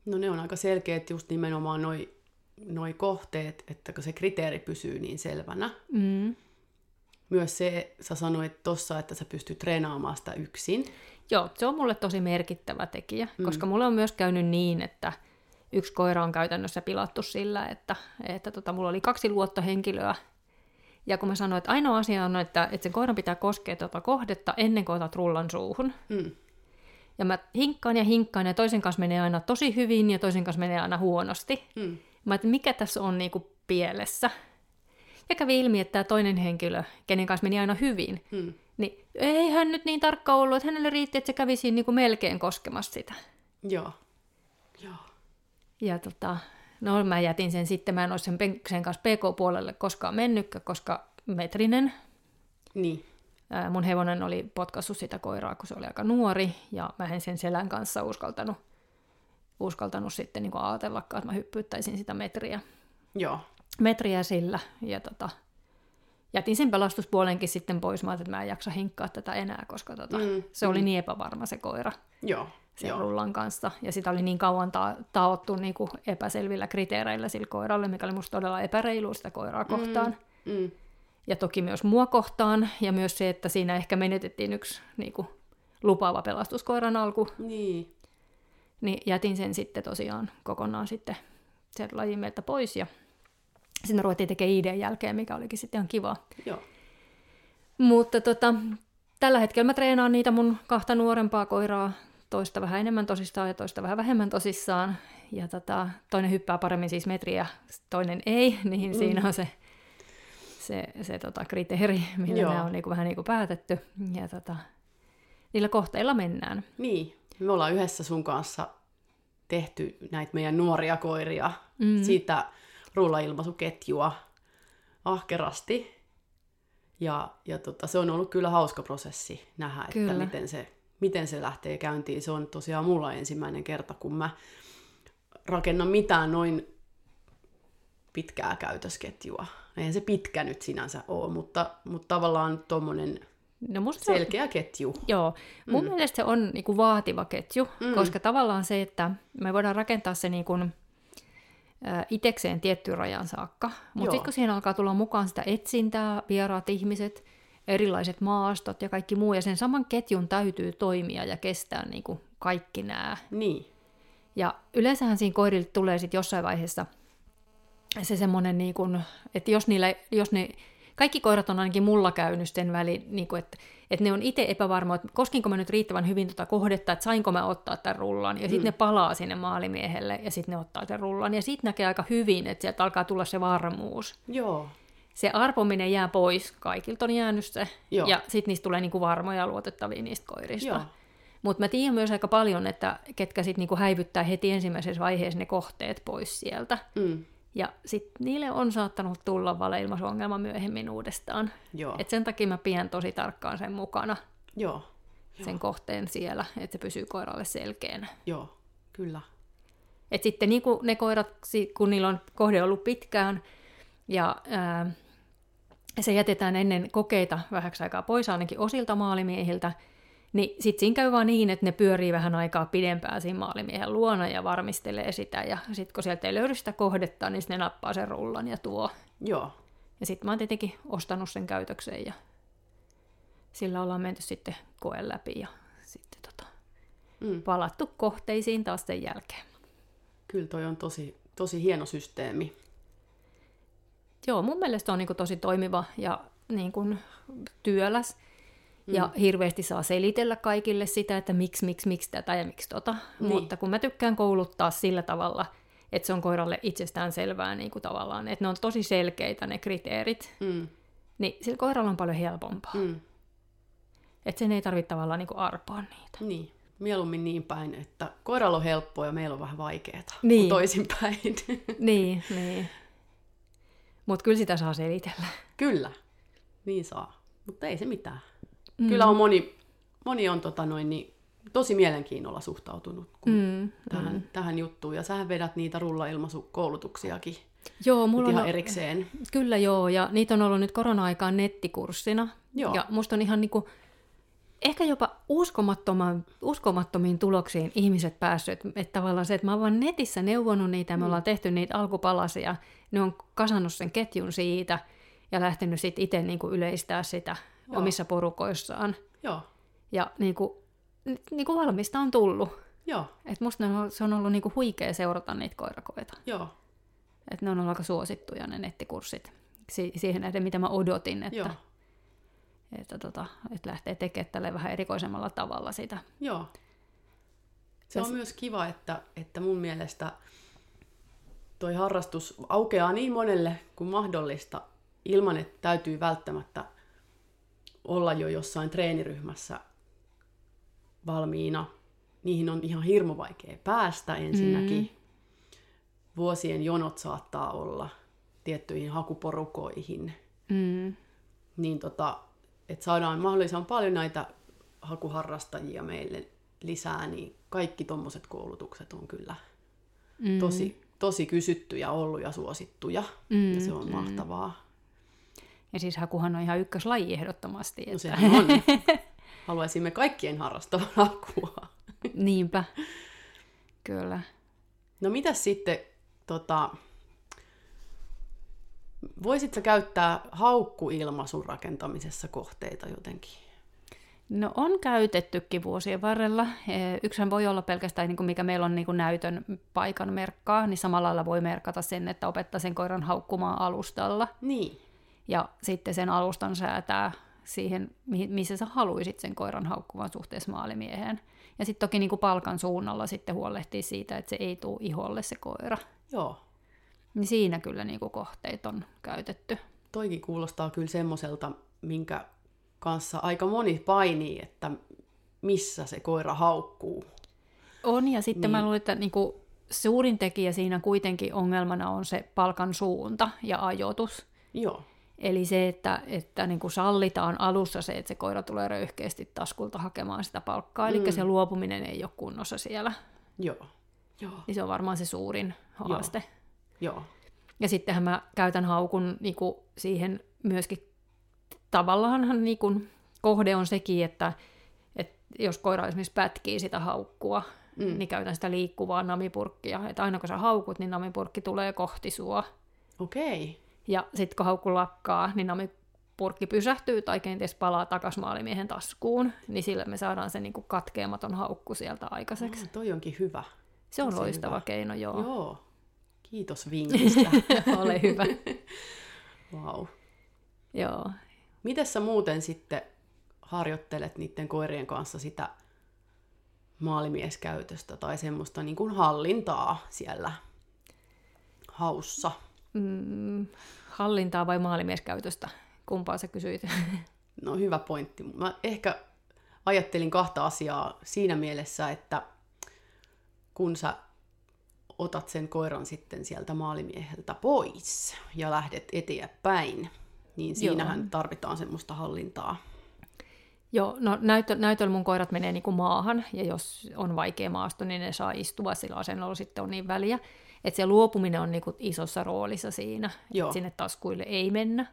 No ne on aika selkeät just nimenomaan noi, noi kohteet, että kun se kriteeri pysyy niin selvänä. Mm. Myös se, sä sanoit tossa, että sä pystyt treenaamaan sitä yksin. Joo, se on mulle tosi merkittävä tekijä, mm. koska mulle on myös käynyt niin, että yksi koira on käytännössä pilattu sillä, että, että tota, mulla oli kaksi luottohenkilöä, ja kun mä sanoin, että ainoa asia on, että, että sen koiran pitää koskea tuota kohdetta ennen kuin otat rullan suuhun. Mm. Ja mä hinkkaan ja hinkkaan, ja toisen kanssa menee aina tosi hyvin, ja toisen kanssa menee aina huonosti. Mm. Mä että mikä tässä on niinku pielessä. Ja kävi ilmi, että tämä toinen henkilö, kenen kanssa meni aina hyvin, Mm. niin ei hän nyt niin tarkka ollut, että hänelle riitti, että se kävi siinä niinku melkein koskemassa sitä. Joo. Joo. Ja tota, no mä jätin sen sitten, mä en ole sen, sen kanssa PK-puolelle koskaan mennytkään, koska metrinen. Niin. Ää, mun hevonen oli potkassut sitä koiraa, kun se oli aika nuori, ja mä en sen selän kanssa uskaltanut, uskaltanut sitten niin ajatellakaan, että mä hyppyyttäisin sitä metriä, Joo. metriä sillä. Ja tota, jätin sen pelastuspuolenkin sitten pois, mä että mä en jaksa hinkkaa tätä enää, koska tota, Mm, se oli niin epävarma se koira Joo. sen rullan kanssa. Ja sitä oli niin kauan ta- taottu niin kuin epäselvillä kriteereillä sillä koiralle, mikä oli musta todella epäreilu sitä koiraa kohtaan. Mm. Ja toki myös mua kohtaan, ja myös se, että siinä ehkä menetettiin yksi niin kuin, lupaava pelastuskoiran alku, Niin. niin jätin sen sitten tosiaan kokonaan sitten sen lajin meiltä pois. Ja sitten ruvettiin tekemään IDn jälkeen, mikä olikin sitten ihan kiva. Joo. Mutta tota, tällä hetkellä mä treenaan niitä mun kahta nuorempaa koiraa, toista vähän enemmän tosissaan ja toista vähän vähemmän tosissaan. Ja tota, toinen hyppää paremmin siis metriä, toinen ei, niin mm. siinä on se, se, se tota, kriteeri, millä Joo. nämä on niinku, vähän niin kuin päätetty. Ja tota, niillä kohteilla mennään. Niin. Me ollaan yhdessä sun kanssa tehty näitä meidän nuoria koiria, mm. siitä rullailmaisuketjua ahkerasti. Ja, ja tota, se on ollut kyllä hauska prosessi nähdä, Kyllä. että miten se, miten se lähtee käyntiin. Se on tosiaan mulla ensimmäinen kerta, kun mä rakennan mitään noin pitkää käytösketjua. Eihän se pitkä nyt sinänsä ole, mutta, mutta tavallaan tuommoinen No musta se on- selkeä ketju. Joo, mun mm. mielestä se on niinku vaativa ketju, mm. koska tavallaan se, että me voidaan rakentaa se niinku, itekseen tiettyyn rajan saakka, mutta sitten kun siihen alkaa tulla mukaan sitä etsintää, vieraat ihmiset, erilaiset maastot ja kaikki muu, ja sen saman ketjun täytyy toimia ja kestää niinku kaikki nämä. Niin. Ja yleensähän siinä koirille tulee sitten jossain vaiheessa se semmoinen, niin kuin, että jos, niillä, jos ne, kaikki koirat on ainakin mulla käynyt sen väliin, niin kuin, että, että ne on itse epävarmoja, että koskinko mä nyt riittävän hyvin tuota kohdetta, että sainko mä ottaa tämän rullan, ja sitten mm. ne palaa sinne maalimiehelle, ja sitten ne ottaa tämän rullan, ja sitten näkee aika hyvin, että sieltä alkaa tulla se varmuus. Joo. Se arpominen jää pois, kaikilta on jäänyt se, Joo. ja sitten niistä tulee niinku varmoja ja luotettavia niistä koirista. Joo. Mutta mä tiedän myös aika paljon, että ketkä sitten niinku häivyttää heti ensimmäisessä vaiheessa ne kohteet pois sieltä. Mm. Ja sitten niille on saattanut tulla valeilmaisuongelma myöhemmin uudestaan. Joo. Et sen takia mä pidän tosi tarkkaan sen mukana, Joo. sen kohteen siellä, että se pysyy koiralle selkeänä. Joo. Kyllä. Et sitten niin kuin ne koirat, kun niillä on kohde ollut pitkään, ja ää, se jätetään ennen kokeita vähäksi aikaa pois ainakin osilta maalimiehiltä, niin sitten siinä käy vaan niin, että ne pyörii vähän aikaa pidempään siinä maalimiehen luona ja varmistelee sitä, ja sitten kun sieltä ei löydy sitä kohdetta, niin ne nappaa sen rullan ja tuo. Joo. Ja sitten mä oon tietenkin ostanut sen käytökseen, ja sillä ollaan menty sitten koe läpi, ja sitten tota, Mm. palattu kohteisiin taas sen jälkeen. Kyllä toi on tosi, tosi hieno systeemi. Joo, mun mielestä on niin tosi toimiva ja niin kuin työläs. Ja hirveästi saa selitellä kaikille sitä, että miksi, miksi, miksi tätä ja miksi tota. Niin. Mutta kun mä tykkään kouluttaa sillä tavalla, että se on koiralle itsestään selvää niin kuin tavallaan, että ne on tosi selkeitä ne kriteerit, Mm. niin sillä koiralla on paljon helpompaa. Mm. Että sen ei tarvitse tavallaan niin kuin arpoa niitä. Niin. Mieluummin niin päin, että koiralla on helppoa ja meillä on vähän vaikeaa. Niin. Kuin toisinpäin. niin, niin. Mutta kyllä sitä saa selitellä. Kyllä. Niin saa. Mutta ei se mitään. Mm. Kyllä on moni, moni on tota noin, niin, tosi mielenkiinnolla suhtautunut kun Mm, tähän, mm. tähän juttuun. Ja sähän vedät niitä rullailmaisukoulutuksiakin Joo, mulla ihan on, erikseen. Kyllä joo, ja niitä on ollut nyt korona-aikaan nettikurssina. Joo. Ja musta on ihan niinku ehkä jopa uskomattomiin tuloksiin ihmiset päässyt. Että, tavallaan se, että mä oon vaan netissä neuvonut niitä, me ollaan tehty niitä alkupalasia, ne on kasannut sen ketjun siitä ja lähtenyt sitten itse niin kuin yleistää sitä Joo. omissa porukoissaan. Joo, Ja niin kuin, niin kuin valmista on tullut. joo, Et musta on, se on ollut niin kuin huikea seurata niitä koirakoita. joo, Et ne on ollut aika suosittuja ne nettikurssit si- siihen nähden, mitä mä odotin, että, joo, että, tota, että lähtee tekemään tälle vähän erikoisemmalla tavalla sitä. joo. Se on myös kiva, että, että mun mielestä toi harrastus aukeaa niin monelle kuin mahdollista ilman, että täytyy välttämättä olla jo jossain treeniryhmässä valmiina. Niihin on ihan hirmu vaikea päästä ensinnäkin. Mm. Vuosien jonot saattaa olla tiettyihin hakuporukoihin. Mm. Niin tota, että saadaan mahdollisimman paljon näitä hakuharrastajia meille lisää, niin kaikki tuommoiset koulutukset on kyllä Mm. tosi, tosi kysyttyjä ollut ja suosittuja. Mm, Ja se on mahtavaa. Ja siis hakuhan on ihan ykköslaji ehdottomasti. No Että... sehän on. Haluaisimme kaikkien harrastavan hakua. Niinpä. Kyllä. No mitäs sitten, tota, voisitko käyttää haukkuilmaisun rakentamisessa kohteita jotenkin? No on käytettykin vuosien varrella. Eh, Yksihän voi olla pelkästään, niin kuin mikä meillä on niin kuin näytön paikan merkkaa, niin samalla lailla voi merkata sen, että opettaa sen koiran haukkumaan alustalla. Niin, Ja sitten sen alustan säätää siihen, missä sä haluisit sen koiran haukkuvan suhteessa maalimieheen. Ja sitten toki niin kuin palkan suunnalla sitten huolehtii siitä, että se ei tule iholle se koira. joo. Niin siinä kyllä niin kuin kohteet on käytetty. Toikin kuulostaa kyllä semmoiselta, minkä kanssa aika moni painii, että missä se koira haukkuu. On, ja sitten niin. mä luulen, että niin kuin suurin tekijä siinä kuitenkin ongelmana on se palkan suunta ja ajoitus. Joo, Eli se, että, että niin kuin sallitaan alussa se, että se koira tulee röyhkeästi taskulta hakemaan sitä palkkaa, eli Mm. se luopuminen ei ole kunnossa siellä. joo, joo, Niin se on varmaan se suurin haaste. joo. Ja sittenhän mä käytän haukun niin kuin siihen myöskin, tavallaanhan niin kuin, kohde on sekin, että, että jos koira esimerkiksi pätkii sitä haukkua, Mm. niin käytän sitä liikkuvaa namipurkkia. Että aina kun sä haukut, niin namipurkki tulee kohti sua. Okei, Ja sitten kun haukku lakkaa, niin namipurkki pysähtyy tai kenties palaa takaisin maalimiehen taskuun. Niin sillä me saadaan se niin kuin katkeamaton haukku sieltä aikaiseksi. mm, toi onkin hyvä. Se on tosi loistava hyvä. keino, joo. Joo, kiitos vinkistä. Ole hyvä. wow. joo. Miten sä muuten sitten harjoittelet niiden koirien kanssa sitä maalimieskäytöstä tai semmoista niin kuin hallintaa siellä haussa? Mm, hallintaa vai maalimieskäytöstä? Kumpaa sä kysyit? No hyvä pointti. Mä ehkä ajattelin kahta asiaa siinä mielessä, että kun sä otat sen koiran sitten sieltä maalimieheltä pois ja lähdet eteenpäin, niin siinähän Joo. tarvitaan semmoista hallintaa. Joo, no näytö, näytöllä mun koirat menee niin kuin maahan, ja jos on vaikea maasto, niin ne saa istua, sillä asennolla sitten on niin väliä. Että se luopuminen on niin kuin isossa roolissa siinä, että sinne taskuille ei mennä.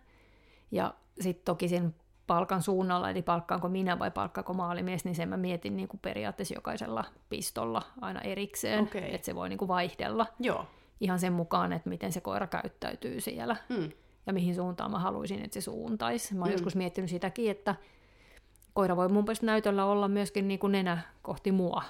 Ja sitten toki sen palkan suunnalla, eli palkkaanko minä vai palkkaako maalimies, niin sen mä mietin niin kuin periaatteessa jokaisella pistolla aina erikseen, Okei. että se voi niin kuin vaihdella Joo. ihan sen mukaan, että miten se koira käyttäytyy siellä Mm. ja mihin suuntaan mä haluaisin, että se suuntaisi. Mä oon Mm. joskus miettinyt sitäkin, että koira voi mun mielestä näytöllä olla myöskin niin kuin nenä kohti mua.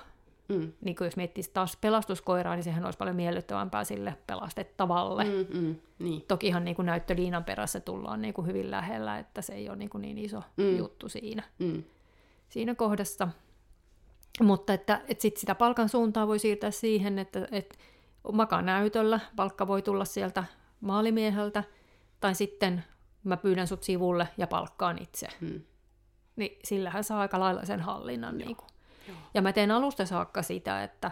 Mm. Niin jos miettii taas pelastuskoiraa, niin sehän olisi paljon miellyttävämpää sille pelastettavalle. Mm. Mm, niin. Tokihan niin kuin näyttöliinan perässä tullaan niin kuin hyvin lähellä, että se ei ole niin, kuin niin iso mm. juttu siinä, Mm. siinä kohdassa. Mutta että, että sit sitä palkan suuntaa voi siirtää siihen, että, että makaa näytöllä, palkka voi tulla sieltä maalimieheltä, tai sitten mä pyydän sut sivulle ja palkkaan itse. Mm. Niin sillähän saa aika lailla sen hallinnan. Joo. Niin kuin. Joo. Ja mä teen alusta saakka sitä, että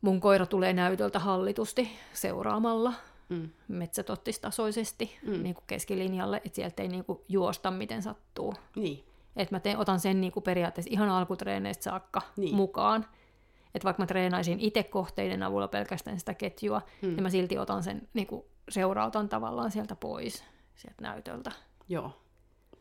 mun koira tulee näytöltä hallitusti seuraamalla Mm. metsätottistasoisesti Mm. niin kuin keskilinjalle, että sieltä ei niin kuin juosta miten sattuu. Niin. Et mä teen, otan sen niin kuin periaatteessa ihan alkutreeneistä saakka Niin. mukaan. Että vaikka mä treenaisin itse kohteiden avulla pelkästään sitä ketjua, mm. niin mä silti otan sen niin kuin seurautan tavallaan sieltä pois, sieltä näytöltä. Joo.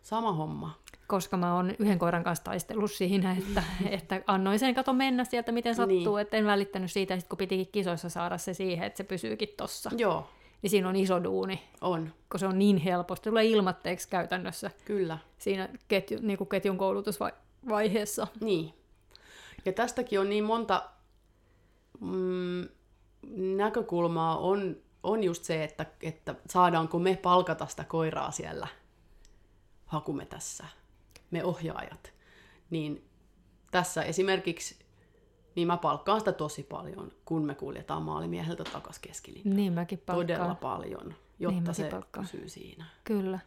Sama homma. koska mä oon yhden koiran kanssa taistellut siinä, että, että annoin sen kato mennä sieltä miten sattuu, Niin. että en välittänyt siitä, sit kun pitikin kisoissa saada se siihen, että se pysyykin tossa. Joo, Niin siinä on iso duuni, on, kun se on niin helposti, tulee ilmatteeksi käytännössä kyllä. siinä ketju, niin kuin ketjun koulutusvaiheessa. Niin. Ja tästäkin on niin monta mm, näkökulmaa. On, on just se, että, että saadaanko me palkata sitä koiraa siellä hakumetässä, me ohjaajat. Niin tässä esimerkiksi, niin mä palkkaan sitä tosi paljon, kun me kuljetaan maalimieheltä takaisin keskilinjaan. Niin mäkin palkkaan. Todella paljon, jotta mäkin se palkkaan. pysyy siinä. Kyllä.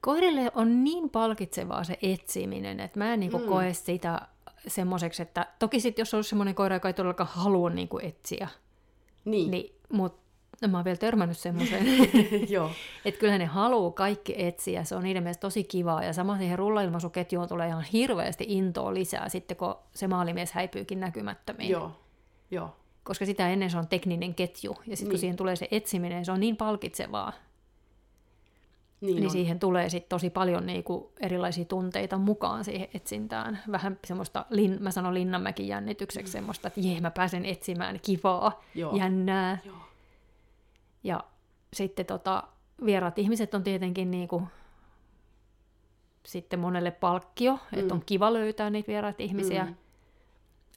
Koirille on niin palkitsevaa se etsiminen, että mä en niinku mm. koe sitä semmoiseksi, että toki sitten jos on semmoinen koira, joka ei todellakaan halua niinku etsiä, Niin, niin, mutta mä oon vielä törmännyt semmoiseen, joo. että kyllähän ne haluaa kaikki etsiä, se on niiden mielestä tosi kivaa, ja sama siihen rullailmaisuketjuun tulee ihan hirveästi intoa lisää sitten, kun se maalimies häipyykin näkymättömiin. Joo, joo. Koska sitä ennen se on tekninen ketju, ja sitten kun Niin. siihen tulee se etsiminen, se on niin palkitsevaa, Niin, niin on. siihen tulee sitten tosi paljon niinku erilaisia tunteita mukaan siihen etsintään. Vähän semmoista, lin, mä sanon Linnanmäkin jännitykseksi, semmoista, että jee, mä pääsen etsimään kivaa, Joo. jännää. Joo. Ja sitten tota, vieraat ihmiset on tietenkin niinku, sitten monelle palkkio, mm. että on kiva löytää niitä vieraita ihmisiä. Mm.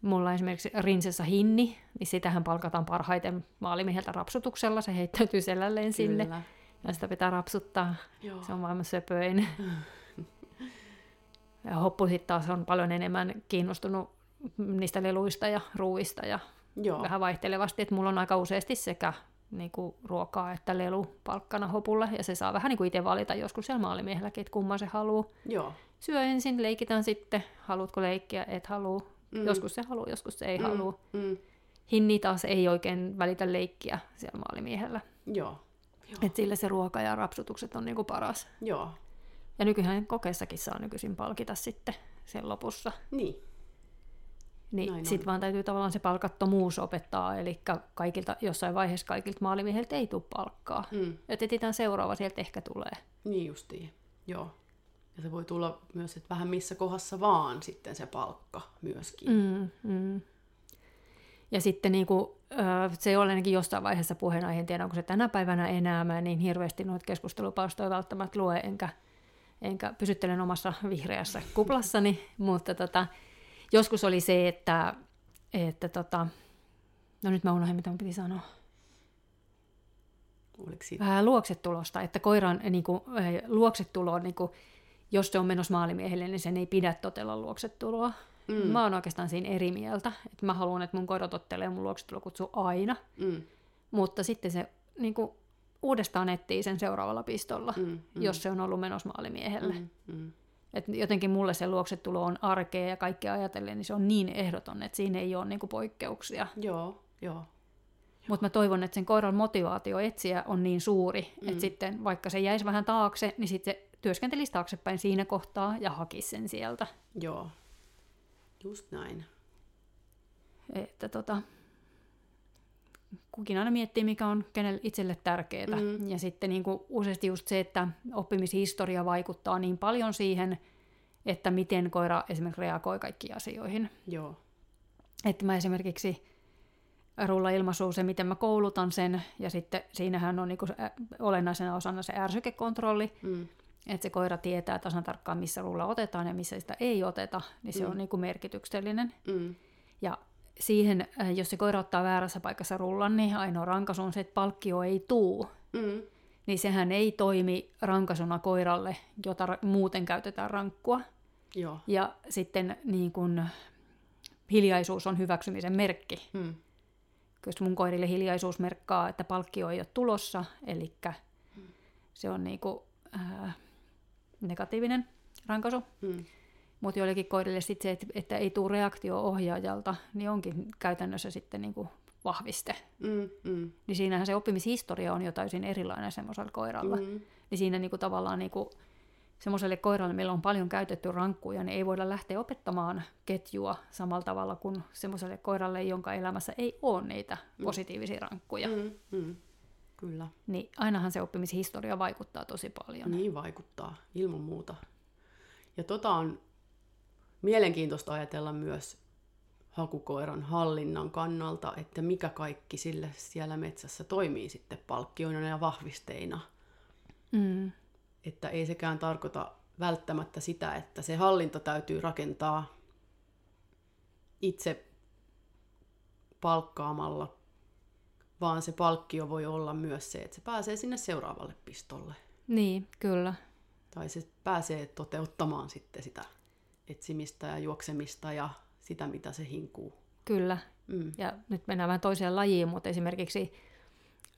Mulla on esimerkiksi Rinsessa Hinni, niin sitähän palkataan parhaiten maalimieheltä rapsutuksella, se heittäytyy selälleen sinne. Kyllä. Ja sitä pitää rapsuttaa. Joo. Se on maailman söpöin. ja Hoppu sitten taas on paljon enemmän kiinnostunut niistä leluista ja ruuista ja Joo. vähän vaihtelevasti. Että mulla on aika useasti sekä niinku, ruokaa että lelu palkkana Hopulle. Ja se saa vähän niinku itse valita joskus siellä maalimiehelläkin, että kumman se haluaa. Joo. Syö ensin, leikitään sitten. Haluatko leikkiä? Et halua. Mm. Joskus se haluaa, joskus se ei mm. halua. Mm. Hinni taas ei oikein välitä leikkiä siellä maalimiehellä. Joo. Et sille se ruoka ja rapsutukset on niinku paras. Joo. Ja nykyään kokeessakin saa nykyisin palkita sitten sen lopussa. Niin. Niin sitten vaan täytyy tavallaan se palkattomuus opettaa, eli kaikilta, jossain vaiheessa kaikilta maalimieheltä ei tule palkkaa. Mm. Et etsitään seuraava, sieltä ehkä tulee. Niin justiin. Joo. Ja se voi tulla myös, että vähän missä kohdassa vaan sitten se palkka myöskin. Mm, mm. Ja sitten niin kuin, se oli ainakin jossain vaiheessa puheenaihe, en tiedä onko se tänä päivänä enää, mä niin hirveästi noita keskustelupalstoja välttämättä lue, enkä, enkä pysyttelen omassa vihreässä kuplassani, mutta tota, joskus oli se, että, että tota, no nyt mä unohdin, mitä mun piti sanoa. Oliko siitä? Vähän luoksetulosta, että koiran niin kuin, luoksetulo on, niin kuin, jos se on menossa maalimiehelle, niin sen ei pidä totella luoksetuloa. Mm. Mä oon oikeastaan siinä eri mieltä. Että mä haluan, että mun koira tottelee mun luoksetulokutsu aina. Mm. Mutta sitten se niin kuin, uudestaan etsii sen seuraavalla pistolla, Mm, mm. jos se on ollut menossa maalimiehelle. Mm. Mm. Et jotenkin mulle se luoksetulo on arkea ja kaikkea ajatellen, niin se on niin ehdoton, että siinä ei ole niin kuin, poikkeuksia. Joo, joo. Mutta mä toivon, että sen koiran motivaatio etsiä on niin suuri, mm. että sitten vaikka se jäisi vähän taakse, niin sitten se työskentelisi taaksepäin siinä kohtaa ja hakisi sen sieltä. Joo. Just näin. Että tota, kukin aina miettii, mikä on kenelle itselle tärkeää. Mm. Ja sitten niin kuin useasti just se, että oppimishistoria vaikuttaa niin paljon siihen, että miten koira esimerkiksi reagoi kaikkiin asioihin. Joo. Että mä esimerkiksi rullailmaisu, se miten mä koulutan sen, ja sitten siinähän on se ä- olennaisena osana se ärsykekontrolli, Mm. että se koira tietää tasan tarkkaan, missä rulla otetaan ja missä sitä ei oteta, niin se mm. on niinku merkityksellinen. Mm. Ja siihen, äh, jos se koira ottaa väärässä paikassa rullan, niin ainoa rankaisu on se, että palkkio ei tuu. Mm. Niin sehän ei toimi rankaisuna koiralle, jota ra- muuten käytetään rankkua. Joo. Ja sitten niin kun, hiljaisuus on hyväksymisen merkki. Mm. Jos mun koirille hiljaisuus merkkaa, että palkkio ei ole tulossa, eli se on niinku, ää, negatiivinen rankaisu. Mm. Mutta joillekin koirille sit se, että, että ei tule reaktio ohjaajalta, niin onkin käytännössä sitten niinku vahviste. Mm. Mm. Niin siinähän se oppimishistoria on jo täysin erilainen semmoisella koiralla. Mm. Niin siinä niinku tavallaan niinku, semmoiselle koiralle, millä on paljon käytetty rankkuja, niin ei voida lähteä opettamaan ketjua samalla tavalla kuin semmoiselle koiralle, jonka elämässä ei ole niitä positiivisia rankkuja. Mm. Mm. kyllä. Niin ainahan se oppimishistoria vaikuttaa tosi paljon. Niin vaikuttaa, ilman muuta. Ja tota on mielenkiintoista ajatella myös hakukoiran hallinnan kannalta, että mikä kaikki sille siellä metsässä toimii sitten palkkioina ja vahvisteina. Mm. Että ei sekään tarkoita välttämättä sitä, että se hallinto täytyy rakentaa itse palkkaamalla, vaan se palkkio voi olla myös se, että se pääsee sinne seuraavalle pistolle. Niin, kyllä. Tai se pääsee toteuttamaan sitten sitä etsimistä ja juoksemista ja sitä, mitä se hinkuu. Kyllä. Mm. Ja nyt mennään vähän toiseen lajiin, mutta esimerkiksi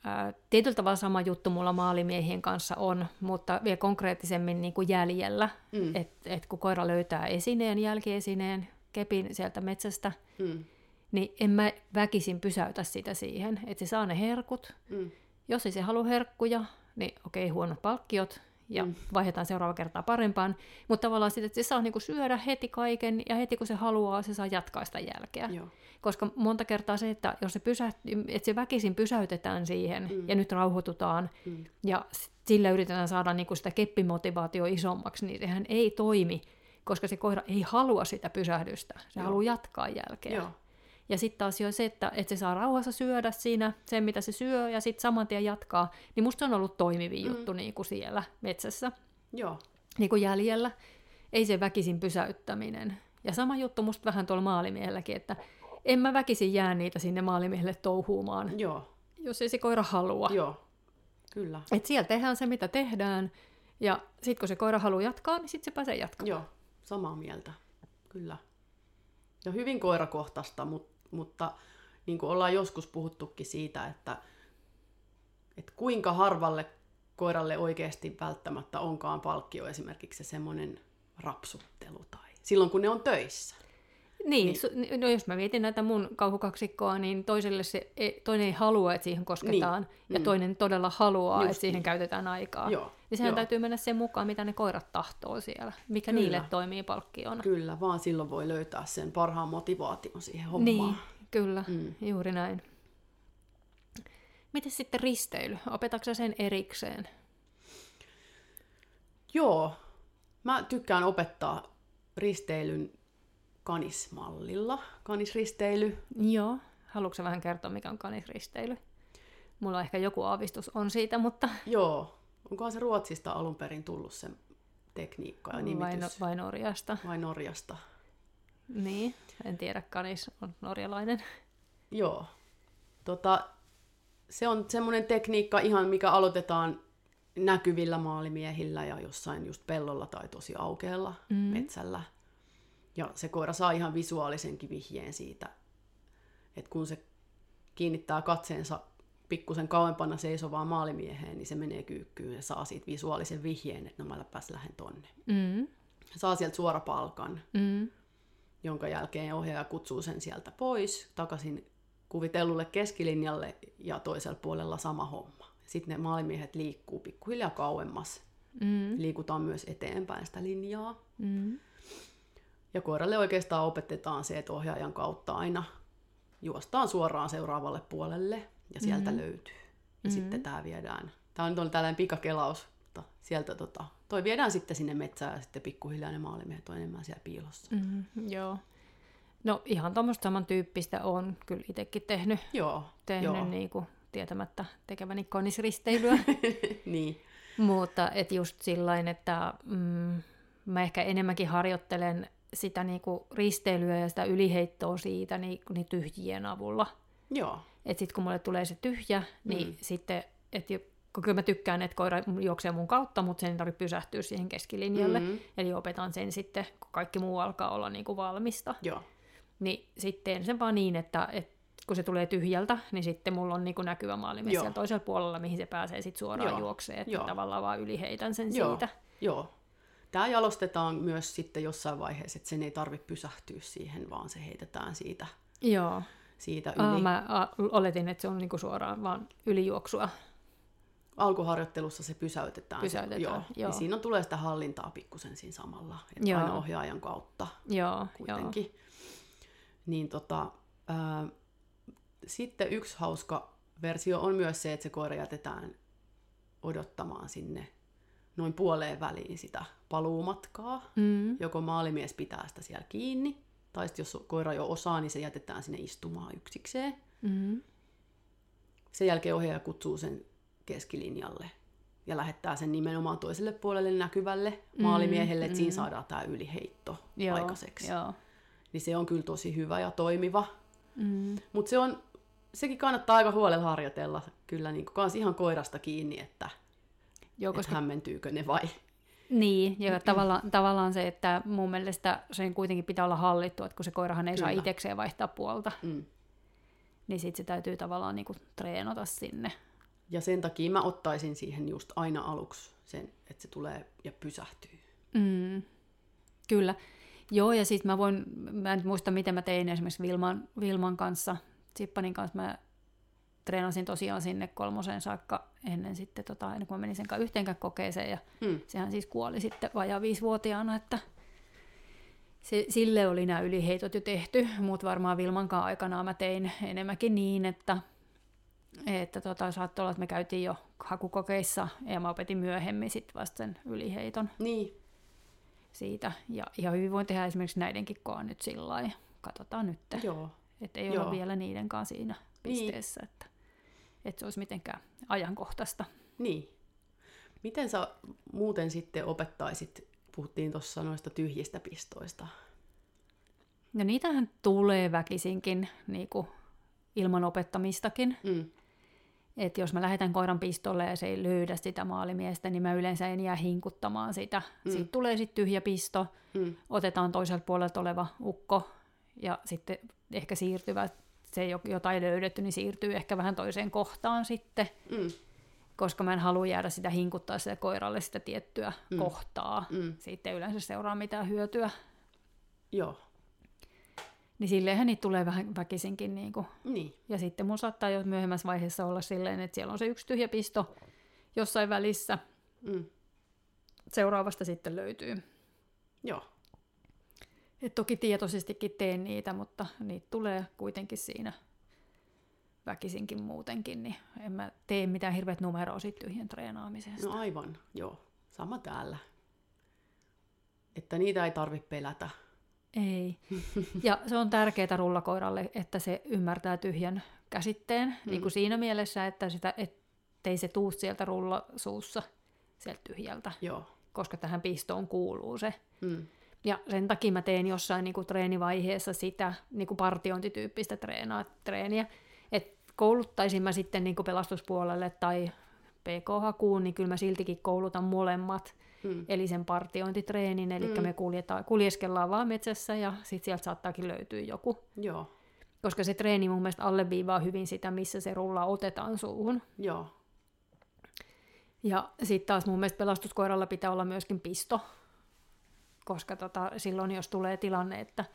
ää, tietyllä tavalla sama juttu mulla maalimiehien kanssa on, mutta vielä konkreettisemmin niin kuin jäljellä. Mm. Että et kun koira löytää esineen, jälkiesineen, kepin sieltä metsästä, Mm. niin en mä väkisin pysäytä sitä siihen, että se saa ne herkut. Mm. Jos ei se halua herkkuja, niin okei, huonot palkkiot, ja mm. vaihdetaan seuraava kertaa parempaan. Mutta tavallaan sitten, että se saa niinku syödä heti kaiken, ja heti kun se haluaa, se saa jatkaa sitä jälkeä. Joo. Koska monta kertaa se, että jos se, pysä, että se väkisin pysäytetään siihen, mm. ja nyt rauhoitutaan, mm. ja sillä yritetään saada niinku sitä keppimotivaatio isommaksi, niin sehän ei toimi, koska se koira ei halua sitä pysähdystä. Se Joo. haluaa jatkaa jälkeä. Joo. Ja sitten taas jo se, että, että se saa rauhassa syödä siinä sen, mitä se syö, ja sitten saman tien jatkaa, niin musta se on ollut toimivi juttu niin kuin siellä metsässä, Joo. niin kuin jäljellä. Ei se väkisin pysäyttäminen. Ja sama juttu musta vähän tuolla maalimiehelläkin, että en mä väkisin jää niitä sinne maalimiehelle touhuumaan, Joo. jos ei se koira halua. Joo. Kyllä. Et siellä tehdään se, mitä tehdään, ja sitten kun se koira haluaa jatkaa, niin sitten se pääsee jatkamaan. Joo. Samaa mieltä. Kyllä. Ja hyvin koirakohtaista, mutta, mutta niin kuin ollaan joskus puhuttukin siitä, että, että kuinka harvalle koiralle oikeasti välttämättä onkaan palkkio esimerkiksi se semmoinen rapsuttelu tai silloin kun ne on töissä. Niin, niin. no jos mä mietin näitä mun kauhukaksikkoa, niin toiselle se, ei- toinen ei halua, että siihen kosketaan, Niin, ja mm. toinen todella haluaa, Just että siihen käytetään aikaa. Joo, Niin sehän joo. täytyy mennä sen mukaan, mitä ne koirat tahtoo siellä, mikä Kyllä. niille toimii palkkiona. Kyllä, vaan silloin voi löytää sen parhaan motivaation siihen hommaan. Niin, kyllä, Mm. juuri näin. Miten sitten risteily? Opetatko sen erikseen? Joo, mä tykkään opettaa risteilyn kanismallilla. Kanisristeily. Joo. Haluatko vähän kertoa, mikä on kanisristeily? Mulla ehkä joku aavistus on siitä, mutta Joo, onkohan se Ruotsista alun perin tullut se tekniikka ja vai, nimitys? vai Norjasta. Vai Norjasta? Niin, en tiedä, kanis on norjalainen. Joo. Tota, se on semmoinen tekniikka ihan, mikä aloitetaan näkyvillä maalimiehillä ja jossain just pellolla tai tosi aukealla mm. metsällä. Ja se koira saa ihan visuaalisenkin vihjeen siitä, että kun se kiinnittää katseensa pikkusen kauempana seisovaan maalimieheen, niin se menee kyykkyyn ja saa siitä visuaalisen vihjeen, että no mä pääs lähden tonne. Mm, Saa sieltä suorapalkan, mm, jonka jälkeen ohjaaja kutsuu sen sieltä pois takaisin kuvitellulle keskilinjalle ja toisella puolella sama homma. Sitten ne maalimiehet liikkuu pikkuhiljaa kauemmas. mm, Liikutaan myös eteenpäin sitä linjaa. mm. Ja koiralle oikeastaan opetetaan se, että ohjaajan kautta aina juostaan suoraan seuraavalle puolelle ja sieltä mm. löytyy. Ja mm. sitten tämä viedään. Tämä on tällainen pikakelaus, mutta sieltä tota, toi viedään sitten sinne metsään ja sitten pikkuhiljaa ne maalimiehet on enemmän siellä piilossa. Mm. Mm, joo. No ihan tuommoista samantyyppistä on kyllä itsekin tehnyt, Joo, tehnyt joo. niin kuin, tietämättä tekeväni konisristeilyä. niin. Mutta et just sillain, että mm, mä ehkä enemmänkin harjoittelen sitä niinku risteilyä ja sitä yliheittoa siitä niin, niin tyhjien avulla. Joo, Että sitten kun mulle tulee se tyhjä, niin mm. sitten, että kun kyllä mä tykkään, että koira juoksee mun kautta, mutta sen ei tarvitse pysähtyä siihen keskilinjalle. Mm. Eli opetan sen sitten, kun kaikki muu alkaa olla niin kuin valmista. joo, Niin sitten sen vaan niin, että, että kun se tulee tyhjältä, niin sitten mulla on niin kuin näkyvä Joo. siellä toisella puolella, mihin se pääsee sitten suoraan Joo. juokseen. Että Joo. tavallaan vaan yliheitän sen joo, siitä. joo. Tämä jalostetaan myös sitten jossain vaiheessa, että sen ei tarvitse pysähtyä siihen, vaan se heitetään siitä, Joo. siitä yli. Aa, mä oletin, että se on niinku suoraan vaan ylijuoksua. Alkuharjoittelussa se pysäytetään. Pysäytetään, se, joo. joo. Ja siinä tulee sitä hallintaa pikkusen siinä samalla, että Joo. aina ohjaajan kautta Joo, kuitenkin. Niin tota, ää, sitten yksi hauska versio on myös se, että se koira jätetään odottamaan sinne noin puoleen väliin sitä paluumatkaa. Mm. Joko maalimies pitää sitä siellä kiinni, tai sitten jos koira jo osaa, niin se jätetään sinne istumaan yksikseen. Mm. Sen jälkeen ohjaaja kutsuu sen keskilinjalle ja lähettää sen nimenomaan toiselle puolelle näkyvälle maalimiehelle, että siinä saadaan tämä yliheitto Joo, aikaiseksi. Joo. Niin se on kyllä tosi hyvä ja toimiva. Mm. Mutta se on, sekin kannattaa aika huolella harjoitella kyllä niin kans ihan koirasta kiinni, että, Joo, koska hämmentyykö ne vai. Niin, ja tavallaan, tavallaan se, että mun mielestä sen kuitenkin pitää olla hallittu, että kun se koirahan ei saa Kyllä. itsekseen vaihtaa puolta, Mm. niin sitten se täytyy tavallaan niinku treenata sinne. Ja sen takia mä ottaisin siihen just aina aluksi sen, että se tulee ja pysähtyy. Mm, kyllä. Joo, ja sitten mä voin, mä en muista miten mä tein esimerkiksi Vilman, Vilman kanssa, Sippanin kanssa mä treenasin tosiaan sinne kolmoseen saakka ennen sitten, tota, ennen kuin mä menin sen yhteenkään kokeeseen, ja Mm. sehän siis kuoli sitten vajaa viisivuotiaana, että se, sille oli nämä yliheitot jo tehty, mutta varmaan Vilmankaan aikanaan mä tein enemmänkin niin, että, että tota, saattoi olla, että me käytiin jo hakukokeissa ja mä opetin myöhemmin sitten vasta sen yliheiton Niin, siitä. Ja ihan hyvin voin tehdä esimerkiksi näidenkin koon nyt sillä lailla. Katsotaan nyt, joo. että ei Joo. olla vielä niiden kanssa siinä Niin. pisteessä, että, että se olisi mitenkään ajankohtaista. Niin. Miten sä muuten sitten opettaisit, puhuttiin tuossa noista tyhjistä pistoista. No niitähän tulee väkisinkin niin kuin ilman opettamistakin. Mm. Että jos mä lähetän koiran pistolle ja se ei löydä sitä maalimiestä, niin mä yleensä en jää hinkuttamaan sitä. Mm. Sitten tulee sitten tyhjä pisto, Mm. otetaan toiselta puolelta oleva ukko ja sitten ehkä siirtyvät, se jo- jota ei löydetty, niin siirtyy ehkä vähän toiseen kohtaan sitten, Mm. koska mä en halua jäädä sitä hinkuttaa sitä koiralle sitä tiettyä mm. kohtaa. Mm. Siitä ei yleensä seuraa mitään hyötyä. Joo. Niin silleenhän niitä tulee vähän väkisinkin. Niin kuin. Niin. Ja sitten mun saattaa jo myöhemmässä vaiheessa olla silleen, että siellä on se yksi tyhjä pisto jossain välissä. Mm. Seuraavasta sitten löytyy. Joo. Et toki tietoisestikin teen niitä, mutta niitä tulee kuitenkin siinä väkisinkin muutenkin, niin en mä tee mitään hirveät numeroa siitä tyhjän treenaamisesta. No aivan, joo. Sama täällä. Että niitä ei tarvitse pelätä. Ei. Ja se on tärkeää rullakoiralle, että se ymmärtää tyhjän käsitteen, mm. niin kuin siinä mielessä, että sitä, ettei se tuu sieltä rullasuussa sieltä tyhjältä, Joo. koska tähän pistoon kuuluu se. Mm. Ja sen takia mä teen jossain niin kuin treenivaiheessa sitä niin kuin partiointityyppistä treenaa, treeniä. Et kouluttaisin mä sitten niin kuin pelastuspuolelle tai PK-hakuun, niin kyllä mä siltikin koulutan molemmat. Mm. Eli sen partiointitreenin, eli mm. me kuljetaan, kuljeskellaan vaan metsässä ja sitten sieltä saattaakin löytyä joku. Joo. Koska se treeni mun mielestä alleviivaa hyvin sitä, missä se rulla otetaan suuhun. Joo. Ja sitten taas mun mielestä pelastuskoiralla pitää olla myöskin pisto, koska tota, silloin jos tulee tilanne, että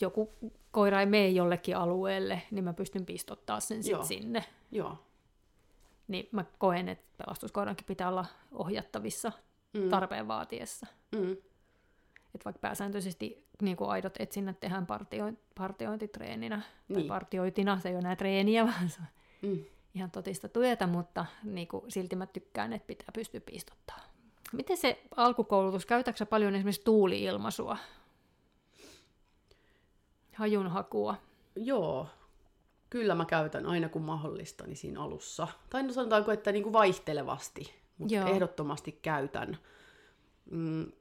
joku koira ei mene jollekin alueelle, niin mä pystyn pistottaa sen Joo. sit sinne. Joo. Niin mä koen, että pelastuskoirankin pitää olla ohjattavissa Mm. tarpeen vaatiessa. Mm. Että vaikka pääsääntöisesti niin kuin aidot etsinnät tehdään partio, partiointitreeninä tai Niin. partioitina, se ei ole enää treeniä, vaan se on Mm. ihan totista työtä, mutta niin kuin, silti mä tykkään, että pitää pystyä piistottaa. Miten se alkukoulutus, käytätkö paljon esimerkiksi tuuli-ilmaisua? Hajunhakua. Joo. Kyllä mä käytän aina kun mahdollista niin siinä alussa. Tai no sanotaanko, että niin kuin vaihtelevasti, mutta Joo. ehdottomasti käytän mm,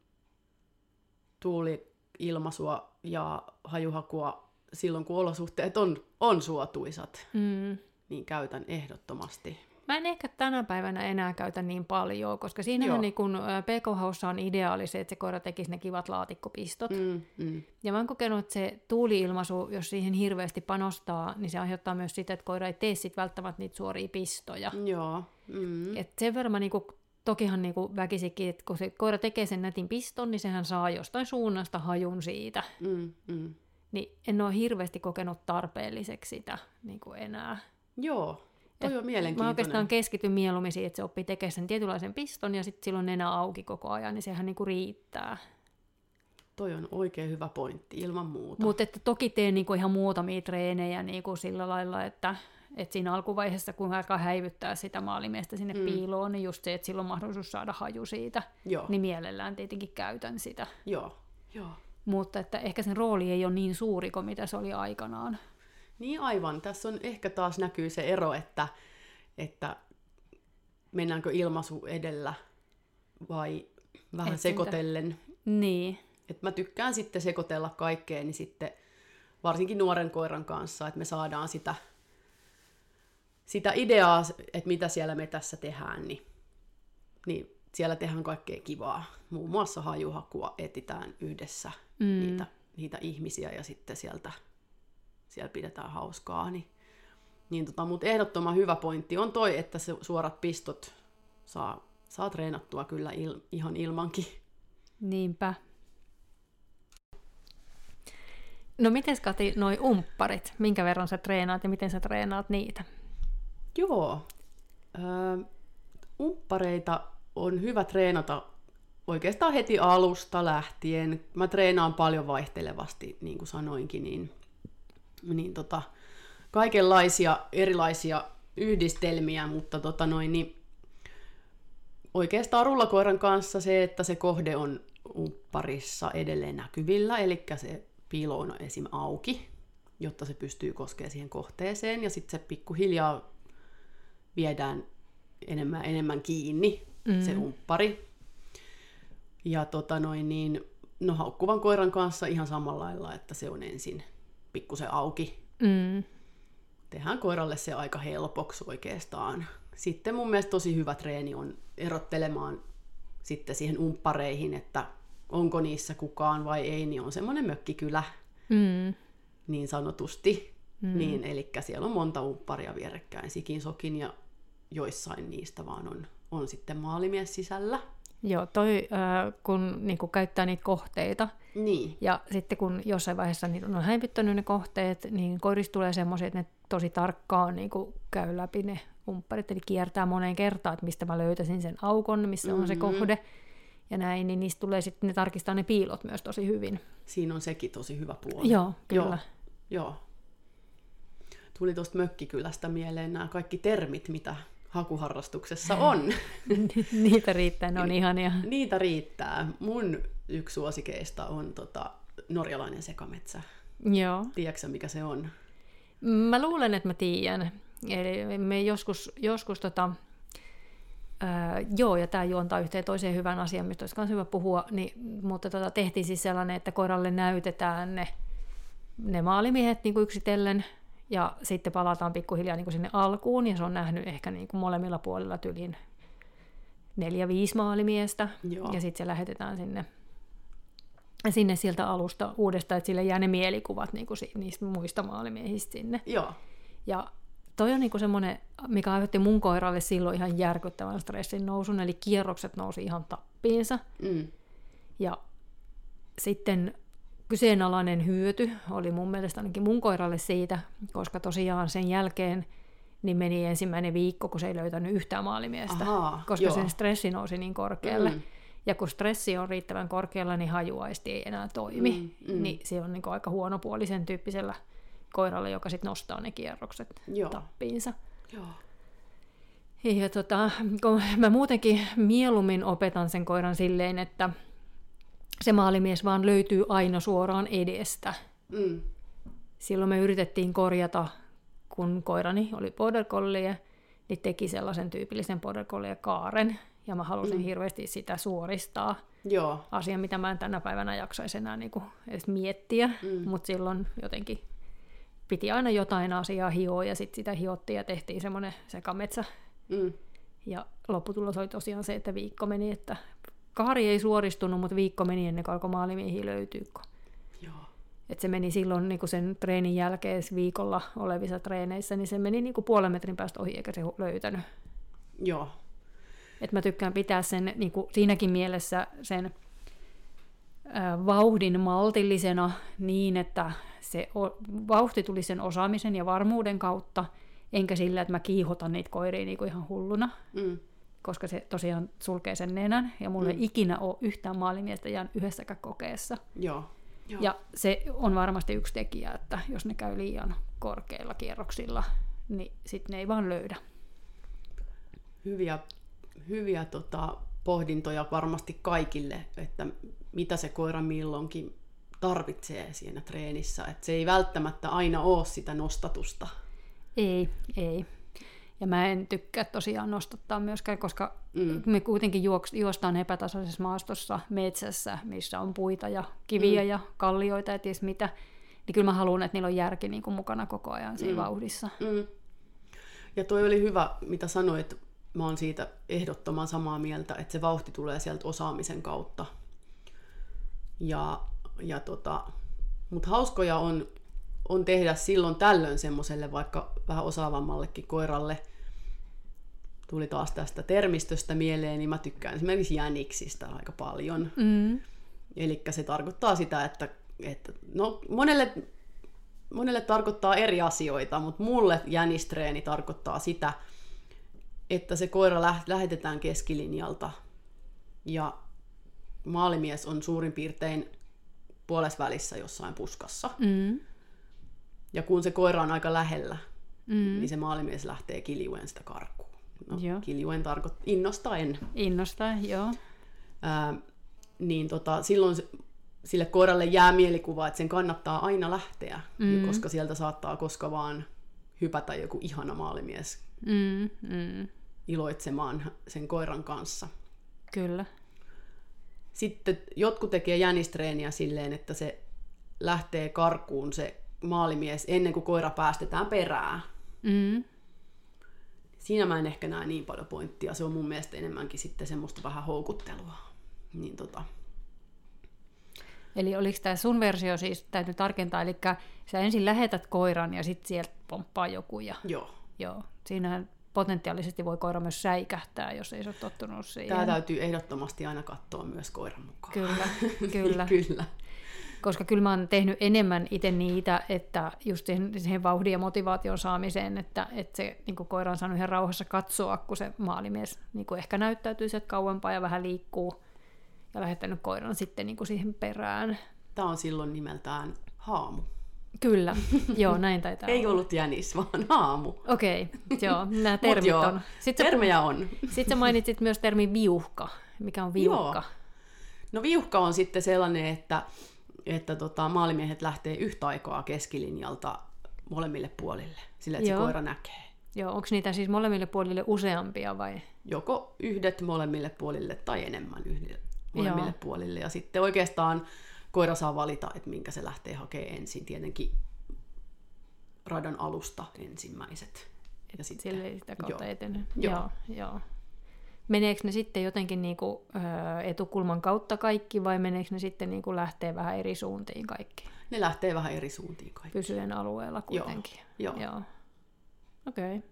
tuuli-ilmaisua ja hajuhakua silloin, kun olosuhteet on, on suotuisat, Mm. niin käytän ehdottomasti. Mä en ehkä tänä päivänä enää käytä niin paljon, koska Joo. siinähän niin kun PK-haussa on ideaali se, että se koira tekisi ne kivat laatikkopistot. Mm, mm. Ja mä oon kokenut, että se tuuli-ilmaisu, jos siihen hirveästi panostaa, niin se aiheuttaa myös sitä, että koira ei tee sit välttämättä niitä suoria pistoja. Joo. Mm. Et sen verran mä niinku, tokihan niinku väkisikin, että kun se koira tekee sen nätin piston, niin sehän saa jostain suunnasta hajun siitä. Mm, mm. Niin en ole hirveästi kokenut tarpeelliseksi sitä niinku enää. Joo, toi on Mä mielenkiintoinen. oikeastaan keskityn mieluummin siihen, että se oppii tekemään sen tietynlaisen piston ja sitten silloin nenä auki koko ajan, niin sehän niinku riittää. Toi on oikein hyvä pointti, ilman muuta. Mutta että toki teen niinku ihan muutamia treenejä niinku sillä lailla, että Et siinä alkuvaiheessa, kun alkaa häivyttää sitä maalimiestä sinne Mm. piiloon, niin just se, että sillä on mahdollisuus saada haju siitä, Joo, niin mielellään tietenkin käytän sitä. joo, joo. Mutta että ehkä sen rooli ei ole niin suuri kuin mitä se oli aikanaan. Niin aivan. Tässä on ehkä taas näkyy se ero, että, että mennäänkö ilmaisu edellä vai vähän Etsintä. sekoitellen. Niin, Et mä tykkään sitten sekoitella kaikkea, niin sitten varsinkin nuoren koiran kanssa, että me saadaan sitä, sitä ideaa, että mitä siellä me tässä tehdään, niin, niin siellä tehdään kaikkea kivaa. Muun muassa hajuhakua etitään yhdessä mm. niitä, niitä ihmisiä ja sitten sieltä siellä pidetään hauskaa. Niin, niin tota, mutta ehdottoman hyvä pointti on toi, että se suorat pistot saa, saa treenattua kyllä il, ihan ilmankin. niinpä. No miten Kati, noi umpparit, minkä verran sä treenaat ja miten sä treenaat niitä? Joo. Öö, umppareita on hyvä treenata oikeastaan heti alusta lähtien. Mä treenaan paljon vaihtelevasti, niin kuin sanoinkin, niin, niin tota, kaikenlaisia erilaisia yhdistelmiä, mutta tota noin, niin oikeastaan rullakoiran kanssa se, että se kohde on umpparissa edelleen näkyvillä, eli se piilo on esim. auki, jotta se pystyy koskemaan siihen kohteeseen, ja sitten se pikkuhiljaa viedään enemmän enemmän kiinni, mm. se umppari. Ja tota noin niin, no haukkuvan koiran kanssa ihan samalla lailla, että se on ensin pikkusen auki. Mm. Tehdään koiralle se aika helpoksi oikeastaan. Sitten mun mielestä tosi hyvä treeni on erottelemaan sitten siihen umppareihin, että onko niissä kukaan vai ei, niin on semmoinen mökkikylä Mm. niin sanotusti. Mm. Niin, eli siellä on monta umpparia vierekkäin, sikin, sokin ja joissain niistä vaan on, on sitten maalimies sisällä. Joo, toi äh, kun niinku, käyttää niitä kohteita, Niin, ja sitten kun jossain vaiheessa niitä on häivyttänyt ne kohteet, niin koirista tulee semmoisia, että ne tosi tarkkaan niin kuin käy läpi ne umpparit, eli kiertää moneen kertaan, että mistä mä löytäisin sen aukon, missä on se Mhm. kohde, ja näin, niin niistä tulee sitten, ne tarkistaa ne piilot myös tosi hyvin. siinä on sekin tosi hyvä puoli. Joo, kyllä. Joo, joo. Tuli tuosta mökkikylästä mieleen nämä kaikki termit, mitä hakuharrastuksessa on. Niitä riittää, ne on ihania. Niitä riittää. Mun yksi suosikeista on tota, norjalainen sekametsä. Joo. Tiedätkö mikä se on? Mä luulen, että mä tiedän. Eli me joskus, joskus tota, ää, joo, ja tämä juontaa yhteen toiseen hyvän asian, mistä olisi myös hyvä puhua, niin, mutta tota, tehtiin siis sellainen, että koiralle näytetään ne, ne maalimiehet niin kuin yksitellen, ja sitten palataan pikkuhiljaa niin kuin sinne alkuun, ja se on nähnyt ehkä niin kuin molemmilla puolilla tyliin neljä-viisi maalimiestä, Joo. ja sitten se lähetetään sinne, sinne sieltä alusta uudestaan, että sille jää ne mielikuvat niin kuin niistä muista maalimiehistä sinne. Joo. Ja toi on niinku semmoinen, mikä aiheutti mun koiralle silloin ihan järkyttävän stressin nousun, eli kierrokset nousi ihan tappiinsa. Mm. Ja sitten kyseenalainen hyöty oli mun mielestä ainakin mun koiralle siitä, koska tosiaan sen jälkeen niin meni ensimmäinen viikko, kun se ei löytänyt yhtään maalimiestä, Ahaa, koska joo. sen stressi nousi niin korkealle. Mm. Ja kun stressi on riittävän korkealla, niin hajuaisti ei enää toimi. Mm, mm. Niin se on niin aika huono puoli sen tyyppisellä koiralle, joka sitten nostaa ne kierrokset Joo. tappiinsa. Joo. Ja tota, kun mä muutenkin mieluummin opetan sen koiran silleen, että se maalimies vaan löytyy aina suoraan edestä. Mm. Silloin me yritettiin korjata, kun koirani oli border collie, niin teki sellaisen tyypillisen border collie kaaren, ja mä halusin mm. hirveästi sitä suoristaa. Joo. Asia, mitä mä en tänä päivänä jaksaisi enää niinku edes miettiä, mm. mutta silloin jotenkin piti aina jotain asiaa hioa, ja sitten sitä hiottiin ja tehtiin semmoinen sekametsä Mm. ja lopputulos oli tosiaan se, että viikko meni, että kaari ei suoristunut, mutta viikko meni ennen kuin alkoi maalimiehiä löytyä. Joo. Et se meni silloin niin kuin sen treenin jälkeen viikolla olevissa treeneissä, niin se meni niin kuin puolen metrin päästä ohi eikä se löytänyt. Joo. Et mä tykkään pitää sen niin kuin siinäkin mielessä sen ää, vauhdin maltillisena niin, että se o- vauhti tuli sen osaamisen ja varmuuden kautta, enkä sillä, että mä kiihotan niitä koiria niin kuin ihan hulluna, Mm. Koska se tosiaan sulkee sen nenän, ja mulla ei ikinä ole yhtään maalimiestä jäänyt yhdessäkään kokeessa. Joo. Joo. Ja se on varmasti yksi tekijä, että jos ne käy liian korkeilla kierroksilla, niin sitten ne ei vaan löydä. Hyviä, hyviä tota, pohdintoja varmasti kaikille, että mitä se koira milloinkin tarvitsee siinä treenissä. Että se ei välttämättä aina ole sitä nostatusta. Ei, ei. Ja mä en tykkää tosiaan nostattaa myöskään, koska mm. me kuitenkin juostaan epätasaisessa maastossa, metsässä, missä on puita ja kiviä mm. ja kallioita ja ties mitä. Niin kyllä mä haluan, että niillä on järki niin kuin mukana koko ajan siinä mm. vauhdissa. Mm. Ja toi oli hyvä, mitä sanoit. Mä oon siitä ehdottoman samaa mieltä, että se vauhti tulee sieltä osaamisen kautta. Ja, ja tota, mutta hauskoja on on tehdä silloin tällöin semmoiselle vaikka vähän osaavammallekin koiralle. Tuli taas tästä termistöstä mieleen, niin mä tykkään esimerkiksi jäniksistä aika paljon. Mm. Eli se tarkoittaa sitä, että, että no, monelle, monelle tarkoittaa eri asioita, mutta mulle jänistreeni tarkoittaa sitä, että se koira lähetetään keskilinjalta ja maalimies on suurin piirtein puolesvälissä jossain puskassa. Mm. Ja kun se koira on aika lähellä, mm. niin se maalimies lähtee kiljuen sitä karkuun. No, joo. kiljuen tarkoittaa innostaen. Innostaen, joo. Ää, niin tota, silloin se, sille koiralle jää mielikuva, että sen kannattaa aina lähteä, mm. koska sieltä saattaa koska vaan hypätä joku ihana maalimies mm. Mm. iloitsemaan sen koiran kanssa. Kyllä. Sitten jotkut tekee jänistreeniä silleen, että se lähtee karkuun se maalimies ennen kuin koira päästetään perään. Mm. Siinä mä en ehkä näe niin paljon pointtia. Se on mun mielestä enemmänkin sitten semmoista vähän houkuttelua. Niin tota. Eli oliko tämä sun versio siis, täytyy tarkentaa, eli sä ensin lähetät koiran ja sitten sieltä pomppaa joku. Ja... Joo. Joo. Siinähän potentiaalisesti voi koira myös säikähtää, jos ei se ole tottunut siihen. Tämä täytyy ehdottomasti aina katsoa myös koiran mukaan. Kyllä, kyllä. kyllä. Koska kyllä mä oon tehnyt enemmän itse niitä, että just siihen, siihen vauhdin ja motivaation saamiseen, että, että se niin koira on saanut ihan rauhassa katsoa, kun se maalimies niin ehkä näyttäytyy sieltä kauempaa ja vähän liikkuu, ja lähettänyt koiran sitten niin siihen perään. Tämä on silloin nimeltään haamu. Kyllä, joo, näin taitaa Ei ollut jänis, vaan haamu. Okei, okay, joo, nämä termit joo, on. Sitten termejä on. Sitten sä mainitsit myös termi viuhka. Mikä on viuhka? Joo. No viuhka on sitten sellainen, että että tota, maalimiehet lähtee yhtä aikaa keskilinjalta molemmille puolille, sillä että Joo. se koira näkee. Joo, onko niitä siis molemmille puolille useampia vai? Joko yhdet molemmille puolille tai enemmän yhdelle molemmille Joo. puolille. Ja sitten oikeastaan koira saa valita, että minkä se lähtee hakemaan ensin. Tietenkin radan alusta ensimmäiset. Ja sitten, Sille sitä kautta joo. Joo. joo, joo meneekö ne sitten jotenkin niin kuin, ö, etukulman kautta kaikki vai meneekö ne sitten niin kuin lähtee vähän eri suuntiin kaikki? Ne lähtee vähän eri suuntiin kaikki. Pysyen alueella kuitenkin. Joo. Joo. Joo. Okei. Okay.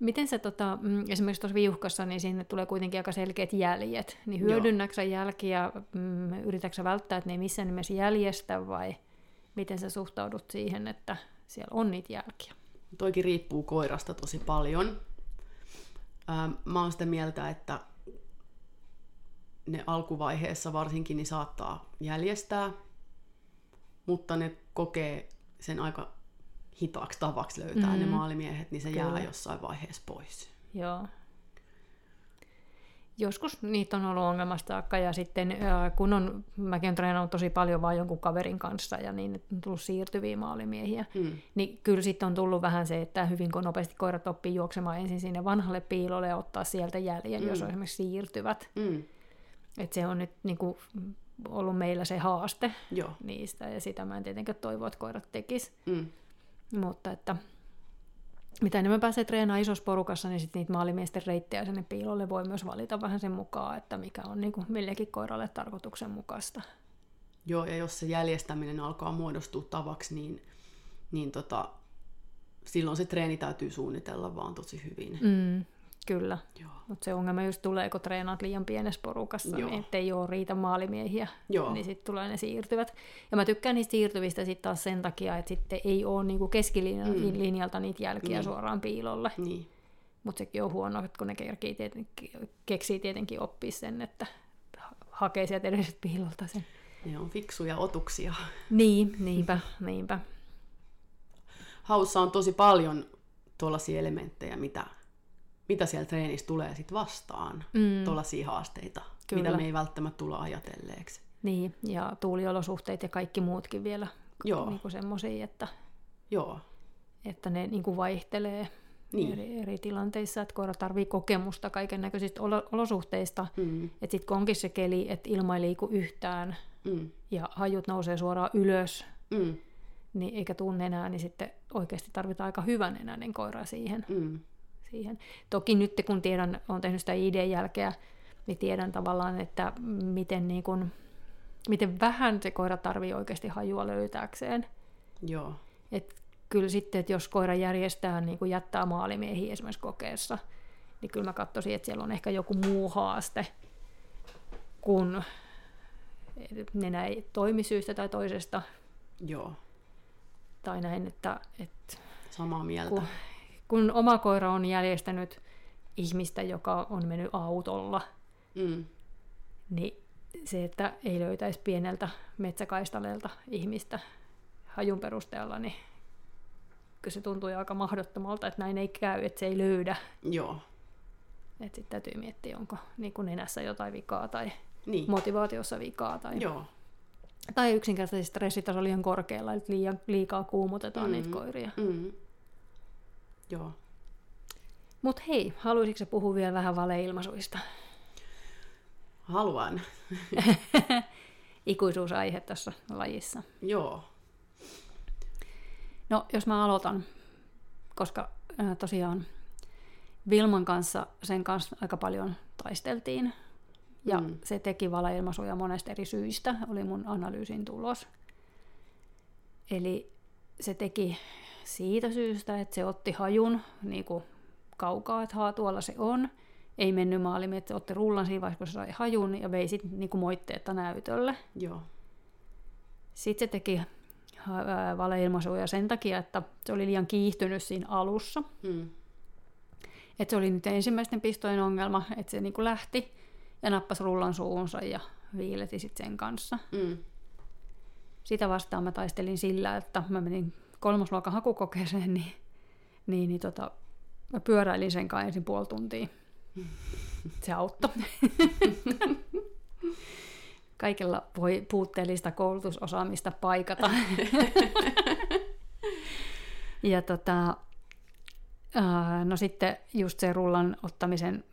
Miten se tota, mm, esimerkiksi tuossa viuhkassa, niin sinne tulee kuitenkin aika selkeät jäljet. Niin hyödynnäksä jälkiä, mm, yritätkö välttää, että ne ei missään nimessä jäljestä vai miten sä suhtaudut siihen, että siellä on niitä jälkiä? Toikin riippuu koirasta tosi paljon. Mä oon sitä mieltä, että ne alkuvaiheessa varsinkin niin saattaa jäljestää, mutta ne kokee sen aika hitaaksi tavaksi löytää mm. ne maalimiehet, niin se Kyllä. jää jossain vaiheessa pois. Joo joskus niitä on ollut ongelmasta saakka, ja sitten kun on, mäkin olen treenannut tosi paljon vain jonkun kaverin kanssa, ja niin on tullut siirtyviä maalimiehiä, mm. niin kyllä sitten on tullut vähän se, että hyvin kun nopeasti koirat oppii juoksemaan ensin sinne vanhalle piilolle ja ottaa sieltä jäljen, mm. jos on esimerkiksi siirtyvät. Mm. Et se on nyt niin kuin, ollut meillä se haaste Joo. niistä, ja sitä mä en tietenkään toivo, että koirat tekis. Mm. Mutta että mitä enemmän pääsee treenaamaan isossa porukassa, niin sitten niitä maalimiesten reittejä sinne piilolle voi myös valita vähän sen mukaan, että mikä on niin kuin millekin koiralle tarkoituksenmukaista. Joo, ja jos se jäljestäminen alkaa muodostua tavaksi, niin, niin tota, silloin se treeni täytyy suunnitella vaan tosi hyvin. Mm, Kyllä, mutta se ongelma just tulee, kun treenaat liian pienessä porukassa, Joo. niin ettei ole riitä maalimiehiä, Joo. niin sitten tulee ne siirtyvät. Ja mä tykkään niistä siirtyvistä sitten taas sen takia, että sitten ei ole niinku keskilinjalta mm. niitä jälkiä niin. suoraan piilolle. Niin. Mutta sekin on huono, että kun ne kerkii tietenkin, keksii tietenkin oppia sen, että hakee sieltä edes piilolta sen. Ne on fiksuja otuksia. Niin, niinpä, niinpä. haussa on tosi paljon tuollaisia elementtejä, mitä, mitä siellä treenissä tulee sit vastaan. Mm. Tuollaisia haasteita, Kyllä. mitä me ei välttämättä tulla ajatelleeksi. Niin, ja tuuliolosuhteet ja kaikki muutkin vielä Joo. Niin semmoisia, että, Joo. että ne niin kuin vaihtelee niin. eri, eri tilanteissa, että koira tarvii kokemusta kaiken näköisistä olosuhteista. Mm. Että sitten kun onkin se keli, että ilma ei liiku yhtään mm. ja hajut nousee suoraan ylös, mm. niin eikä tunne enää, niin sitten oikeasti tarvitaan aika hyvän enäinen koira siihen. Mm. Siihen. Toki nyt kun tiedän, olen tehnyt sitä ID-jälkeä, niin tiedän tavallaan, että miten, niin kun, miten vähän se koira tarvii oikeasti hajua löytääkseen. Joo. Et kyllä sitten, että jos koira järjestää, niin kuin jättää maalimiehiä esimerkiksi kokeessa, niin kyllä mä katsoisin, että siellä on ehkä joku muu haaste, kun nenä ei toimi syystä tai toisesta. Joo. Tai näin, että... että Samaa mieltä. Kun, kun oma koira on järjestänyt ihmistä, joka on mennyt autolla, mm. niin se, että ei löytäisi pieneltä metsäkaistaleelta ihmistä hajun perusteella, niin kyllä se tuntui aika mahdottomalta, että näin ei käy, että se ei löydä. Joo. Että sitten täytyy miettiä, onko niin kuin nenässä jotain vikaa tai niin. motivaatiossa vikaa. Tai, Joo. tai yksinkertaisesti stressitaso liian korkealla, että liian, liikaa kuumutetaan mm-hmm. niitä koiria. Mm-hmm. Joo. Mutta hei, haluaisitko puhua vielä vähän valeilmaisuista? Haluan. Ikuisuusaihe tässä lajissa. Joo. No, jos mä aloitan, koska äh, tosiaan Vilman kanssa sen kanssa aika paljon taisteltiin. Ja mm. se teki valailmaisuja monesta eri syistä, oli mun analyysin tulos. Eli se teki siitä syystä, että se otti hajun niin kuin kaukaa, että haa, tuolla se on. Ei mennyt maaliin, että se otti rullan siinä vaiheessa, kun se sai hajun ja vei sitten niin moitteetta näytölle. Joo. Sitten se teki valeilmaisuja sen takia, että se oli liian kiihtynyt siinä alussa. Mm. Että se oli nyt ensimmäisten pistojen ongelma, että se niinku lähti ja nappasi rullan suunsa ja viileti sitten sen kanssa. Mm. Sitä vastaan mä taistelin sillä, että mä menin kolmosluokan hakukokeeseen, niin, niin, niin tota, mä pyöräilin sen kanssa ensin puoli tuntia. Se auttoi. kaikella voi puutteellista koulutusosaamista paikata. ja tota, no sitten just se rullan ottamisen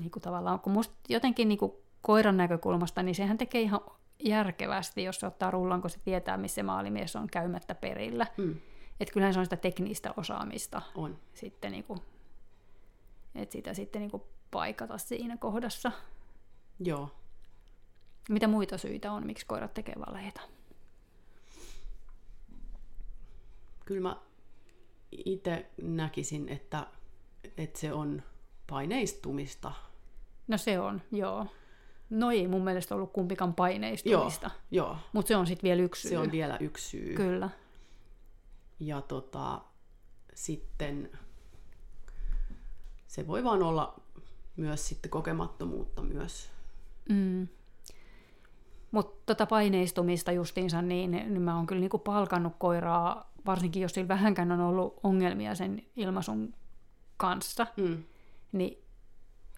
niin kuin tavallaan, kun musta jotenkin niin kuin koiran näkökulmasta, niin sehän tekee ihan järkevästi, jos se ottaa rullan, kun se tietää, missä maalimies on käymättä perillä. Mm. Että kyllähän se on sitä teknistä osaamista. On. Sitten niin kuin, että sitä sitten niin kuin paikata siinä kohdassa. Joo. Mitä muita syitä on, miksi koirat tekee valeita? Kyllä mä itse näkisin, että, että se on paineistumista. No se on, joo. No ei mun mielestä ollut kumpikaan paineistumista. Joo, joo. Mutta se on sitten vielä yksi syy. Se on vielä yksi syy. Kyllä. Ja tota, sitten se voi vaan olla myös sitten kokemattomuutta myös. Mm. Mutta tota paineistumista justiinsa, niin, niin mä oon kyllä niinku palkannut koiraa, varsinkin jos sillä vähänkään on ollut ongelmia sen ilmaisun kanssa, mm. niin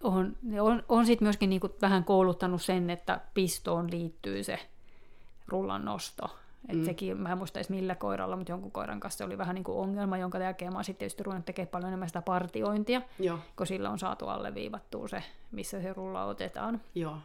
on, on, on sitten myöskin niinku vähän kouluttanut sen, että pistoon liittyy se rullan nosto. Et mm. sekin, mä en muista edes millä koiralla, mutta jonkun koiran kanssa se oli vähän niin kuin ongelma, jonka jälkeen mä oon sitten tietysti ruvennut tekemään paljon enemmän sitä partiointia, Joo. kun sillä on saatu alleviivattua se, missä se rulla otetaan. Joo.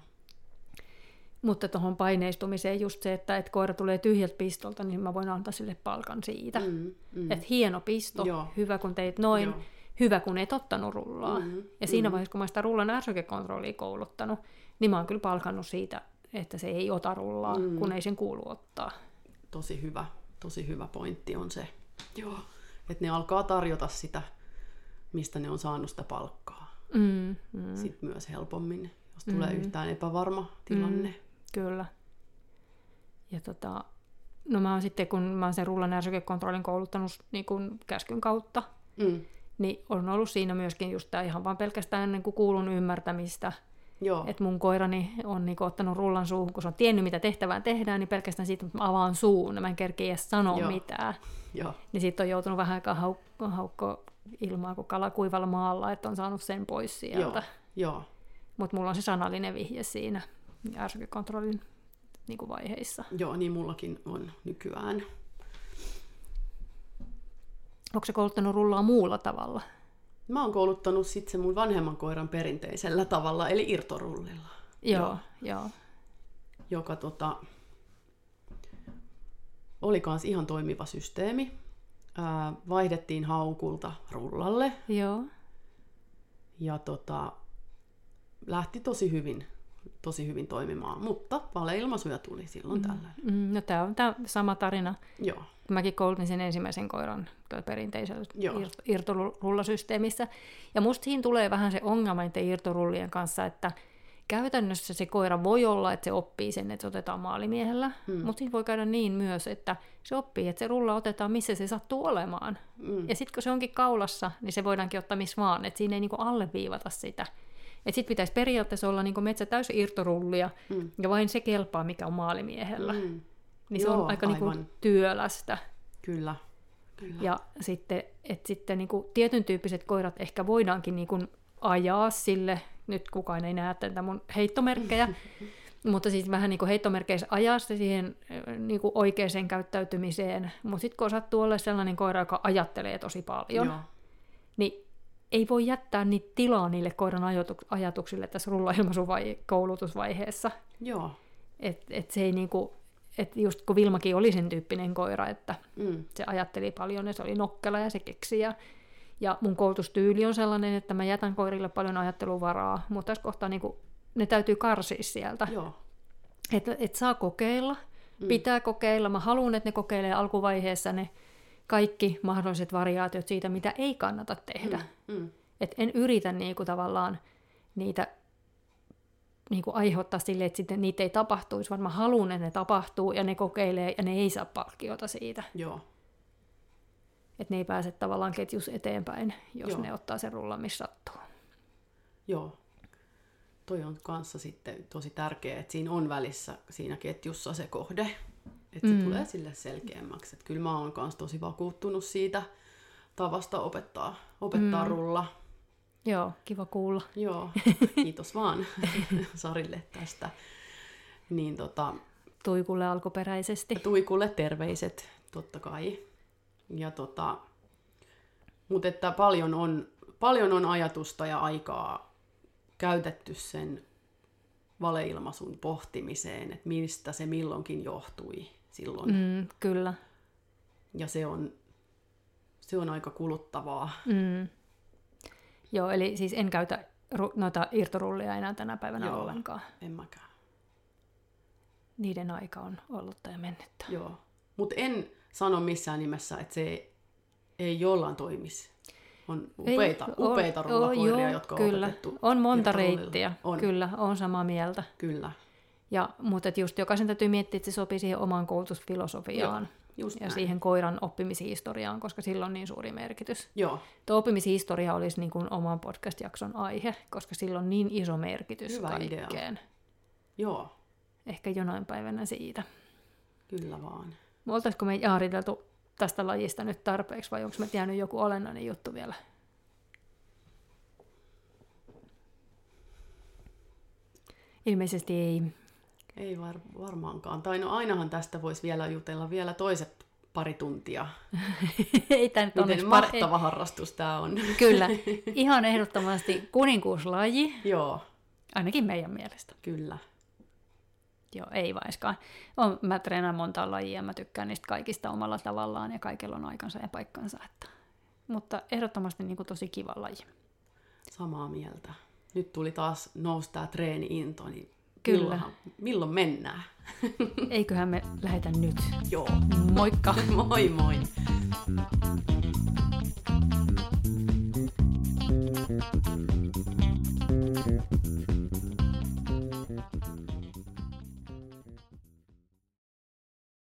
Mutta tuohon paineistumiseen just se, että et koira tulee tyhjältä pistolta, niin mä voin antaa sille palkan siitä. Mm, mm. Että hieno pisto, Joo. hyvä kun teit noin, Joo. Hyvä kun et ottanut rullaa. Mm, ja siinä mm. vaiheessa, kun mä sitä rullan ärsykekontrollia kouluttanut, niin mä oon kyllä palkannut siitä, että se ei ota rullaa, mm. kun ei sen kuulu ottaa. Tosi hyvä, tosi hyvä pointti on se. Joo. Että ne alkaa tarjota sitä, mistä ne on saanut sitä palkkaa. Mm, mm. Sitten myös helpommin, jos tulee mm. yhtään epävarma tilanne. Mm. Kyllä. Ja tota, no mä oon sitten, kun mä oon sen rullan ärsykekontrollin kouluttanut niin kun käskyn kautta, mm. Niin on ollut siinä myöskin just tämä ihan vaan pelkästään ennen kuin kuulun ymmärtämistä, Joo. Et mun koirani on niinku ottanut rullan suuhun, kun se on tiennyt, mitä tehtävää tehdään, niin pelkästään siitä, että mä avaan suun, mä en kerkeä edes sanoa Joo. mitään. Joo. Niin sitten on joutunut vähän aikaa hauk- haukkoa ilmaa kuin kala kuivalla maalla, että on saanut sen pois Joo. sieltä. Joo. Mutta mulla on se sanallinen vihje siinä ärsykkekontrollin niinku vaiheissa. Joo, niin mullakin on nykyään. Onko se kouluttanut rullaa muulla tavalla? Mä oon kouluttanut sitten sen mun vanhemman koiran perinteisellä tavalla, eli irtorullilla. Joo, joo. joka tota, oli kans ihan toimiva systeemi. Ää, vaihdettiin haukulta rullalle Joo, ja tota, lähti tosi hyvin, tosi hyvin toimimaan, mutta valeilmaisuja tuli silloin mm. tällöin. Mm, no tämä on tää sama tarina. Joo, Mäkin koulutin sen ensimmäisen koiran perinteisellä Joo. ir- irtorullasysteemissä. Ja musta siinä tulee vähän se ongelma niiden irtorullien kanssa, että käytännössä se koira voi olla, että se oppii sen, että se otetaan maalimiehellä, mm. mutta siinä voi käydä niin myös, että se oppii, että se rulla otetaan missä se sattuu olemaan. Mm. Ja sitten kun se onkin kaulassa, niin se voidaankin ottaa missä vaan, että siinä ei niinku alleviivata sitä. Että sitten pitäisi periaatteessa olla niinku metsä täysin irtorullia, mm. ja vain se kelpaa, mikä on maalimiehellä. Mm. Niin se Joo, on aika niinku aivan. työlästä. kyllä. kyllä. Ja sitten, että sitten niin kuin tietyn tyyppiset koirat ehkä voidaankin niin kuin ajaa sille, nyt kukaan ei näe tätä mun heittomerkkejä, mutta siis vähän niin kuin heittomerkkeissä ajaa se siihen niin kuin oikeaan käyttäytymiseen. Mutta sitten kun sattuu olla sellainen koira, joka ajattelee tosi paljon, Joo. niin ei voi jättää niitä tilaa niille koiran ajatu- ajatuksille tässä rullailmaisukoulutusvaiheessa. Joo. Että et se ei niinku, et just kun Vilmakin oli sen tyyppinen koira, että Mm. se ajatteli paljon ja se oli nokkela ja se keksi. Ja, ja mun koulutustyyli on sellainen, että mä jätän koirille paljon ajatteluvaraa, mutta tässä kohtaa niinku, ne täytyy karsia sieltä. Joo. Että et saa kokeilla, mm. pitää kokeilla. Mä haluan, että ne kokeilee alkuvaiheessa ne kaikki mahdolliset variaatiot siitä, mitä ei kannata tehdä. Mm. Et en yritä niinku tavallaan niitä niinku aiheuttaa sille, että sitten niitä ei tapahtuisi, vaan mä haluan, että ne tapahtuu ja ne kokeilee ja ne ei saa palkkiota siitä. Joo. Että ne ei pääse tavallaan ketjus eteenpäin, jos Joo. ne ottaa sen rullan, missä sattuu. Joo. Toi on kanssa sitten tosi tärkeää, että siinä on välissä siinä ketjussa se kohde, että se mm. tulee sille selkeämmäksi. Että kyllä mä oon kanssa tosi vakuuttunut siitä tavasta opettaa, opettaa mm. rulla. Joo, kiva kuulla. Joo, kiitos vaan Sarille tästä. Niin tota, Tuikulle alkuperäisesti. Tuikulle terveiset, totta kai. Ja tota, mutta että paljon on, paljon on ajatusta ja aikaa käytetty sen valeilmaisun pohtimiseen, että mistä se milloinkin johtui silloin. Mm. Kyllä. Ja se on, se on aika kuluttavaa. Mm. Joo, eli siis en käytä ru- noita irtorullia enää tänä päivänä Joo. ollenkaan. En mäkään. Niiden aika on ollut ja mennyttä. Joo. Mutta en sano missään nimessä, että se ei jollain toimisi. On upeita, Ei, upeita on- rullakoiria, joo, jotka on kyllä. opetettu On monta reittiä, On, kyllä, on samaa mieltä. kyllä. Ja, mutta just jokaisen täytyy miettiä, että se sopii siihen omaan koulutusfilosofiaan Joo, just ja näin. siihen koiran oppimishistoriaan, koska sillä on niin suuri merkitys. Joo, Tuo oppimishistoria olisi niin kuin oman podcast-jakson aihe, koska sillä on niin iso merkitys Hyvä idea. kaikkeen. joo, Ehkä jonain päivänä siitä. kyllä vaan. Oltaisiko me jaariteltu tästä lajista nyt tarpeeksi vai onko me jäänyt joku olennainen juttu vielä? Ilmeisesti ei. Ei var, varmaankaan. Tai no ainahan tästä voisi vielä jutella vielä toiset pari tuntia. ei tämä nyt Miten onneksi par- mahtava harrastus tämä on. Kyllä, ihan ehdottomasti kuninkuuslaji, joo, ainakin meidän mielestä. kyllä. Joo, ei vaiskaan. On, mä treenaan monta lajia ja mä tykkään niistä kaikista omalla tavallaan ja kaikilla on aikansa ja paikkansa. Että. Mutta ehdottomasti niin kuin tosi kiva laji. Samaa mieltä. Nyt tuli taas nousi tämä treeni-into, niin Kyllä. milloinhan- milloin mennään? Eiköhän me lähetä nyt. Joo. Moikka! Moi moi!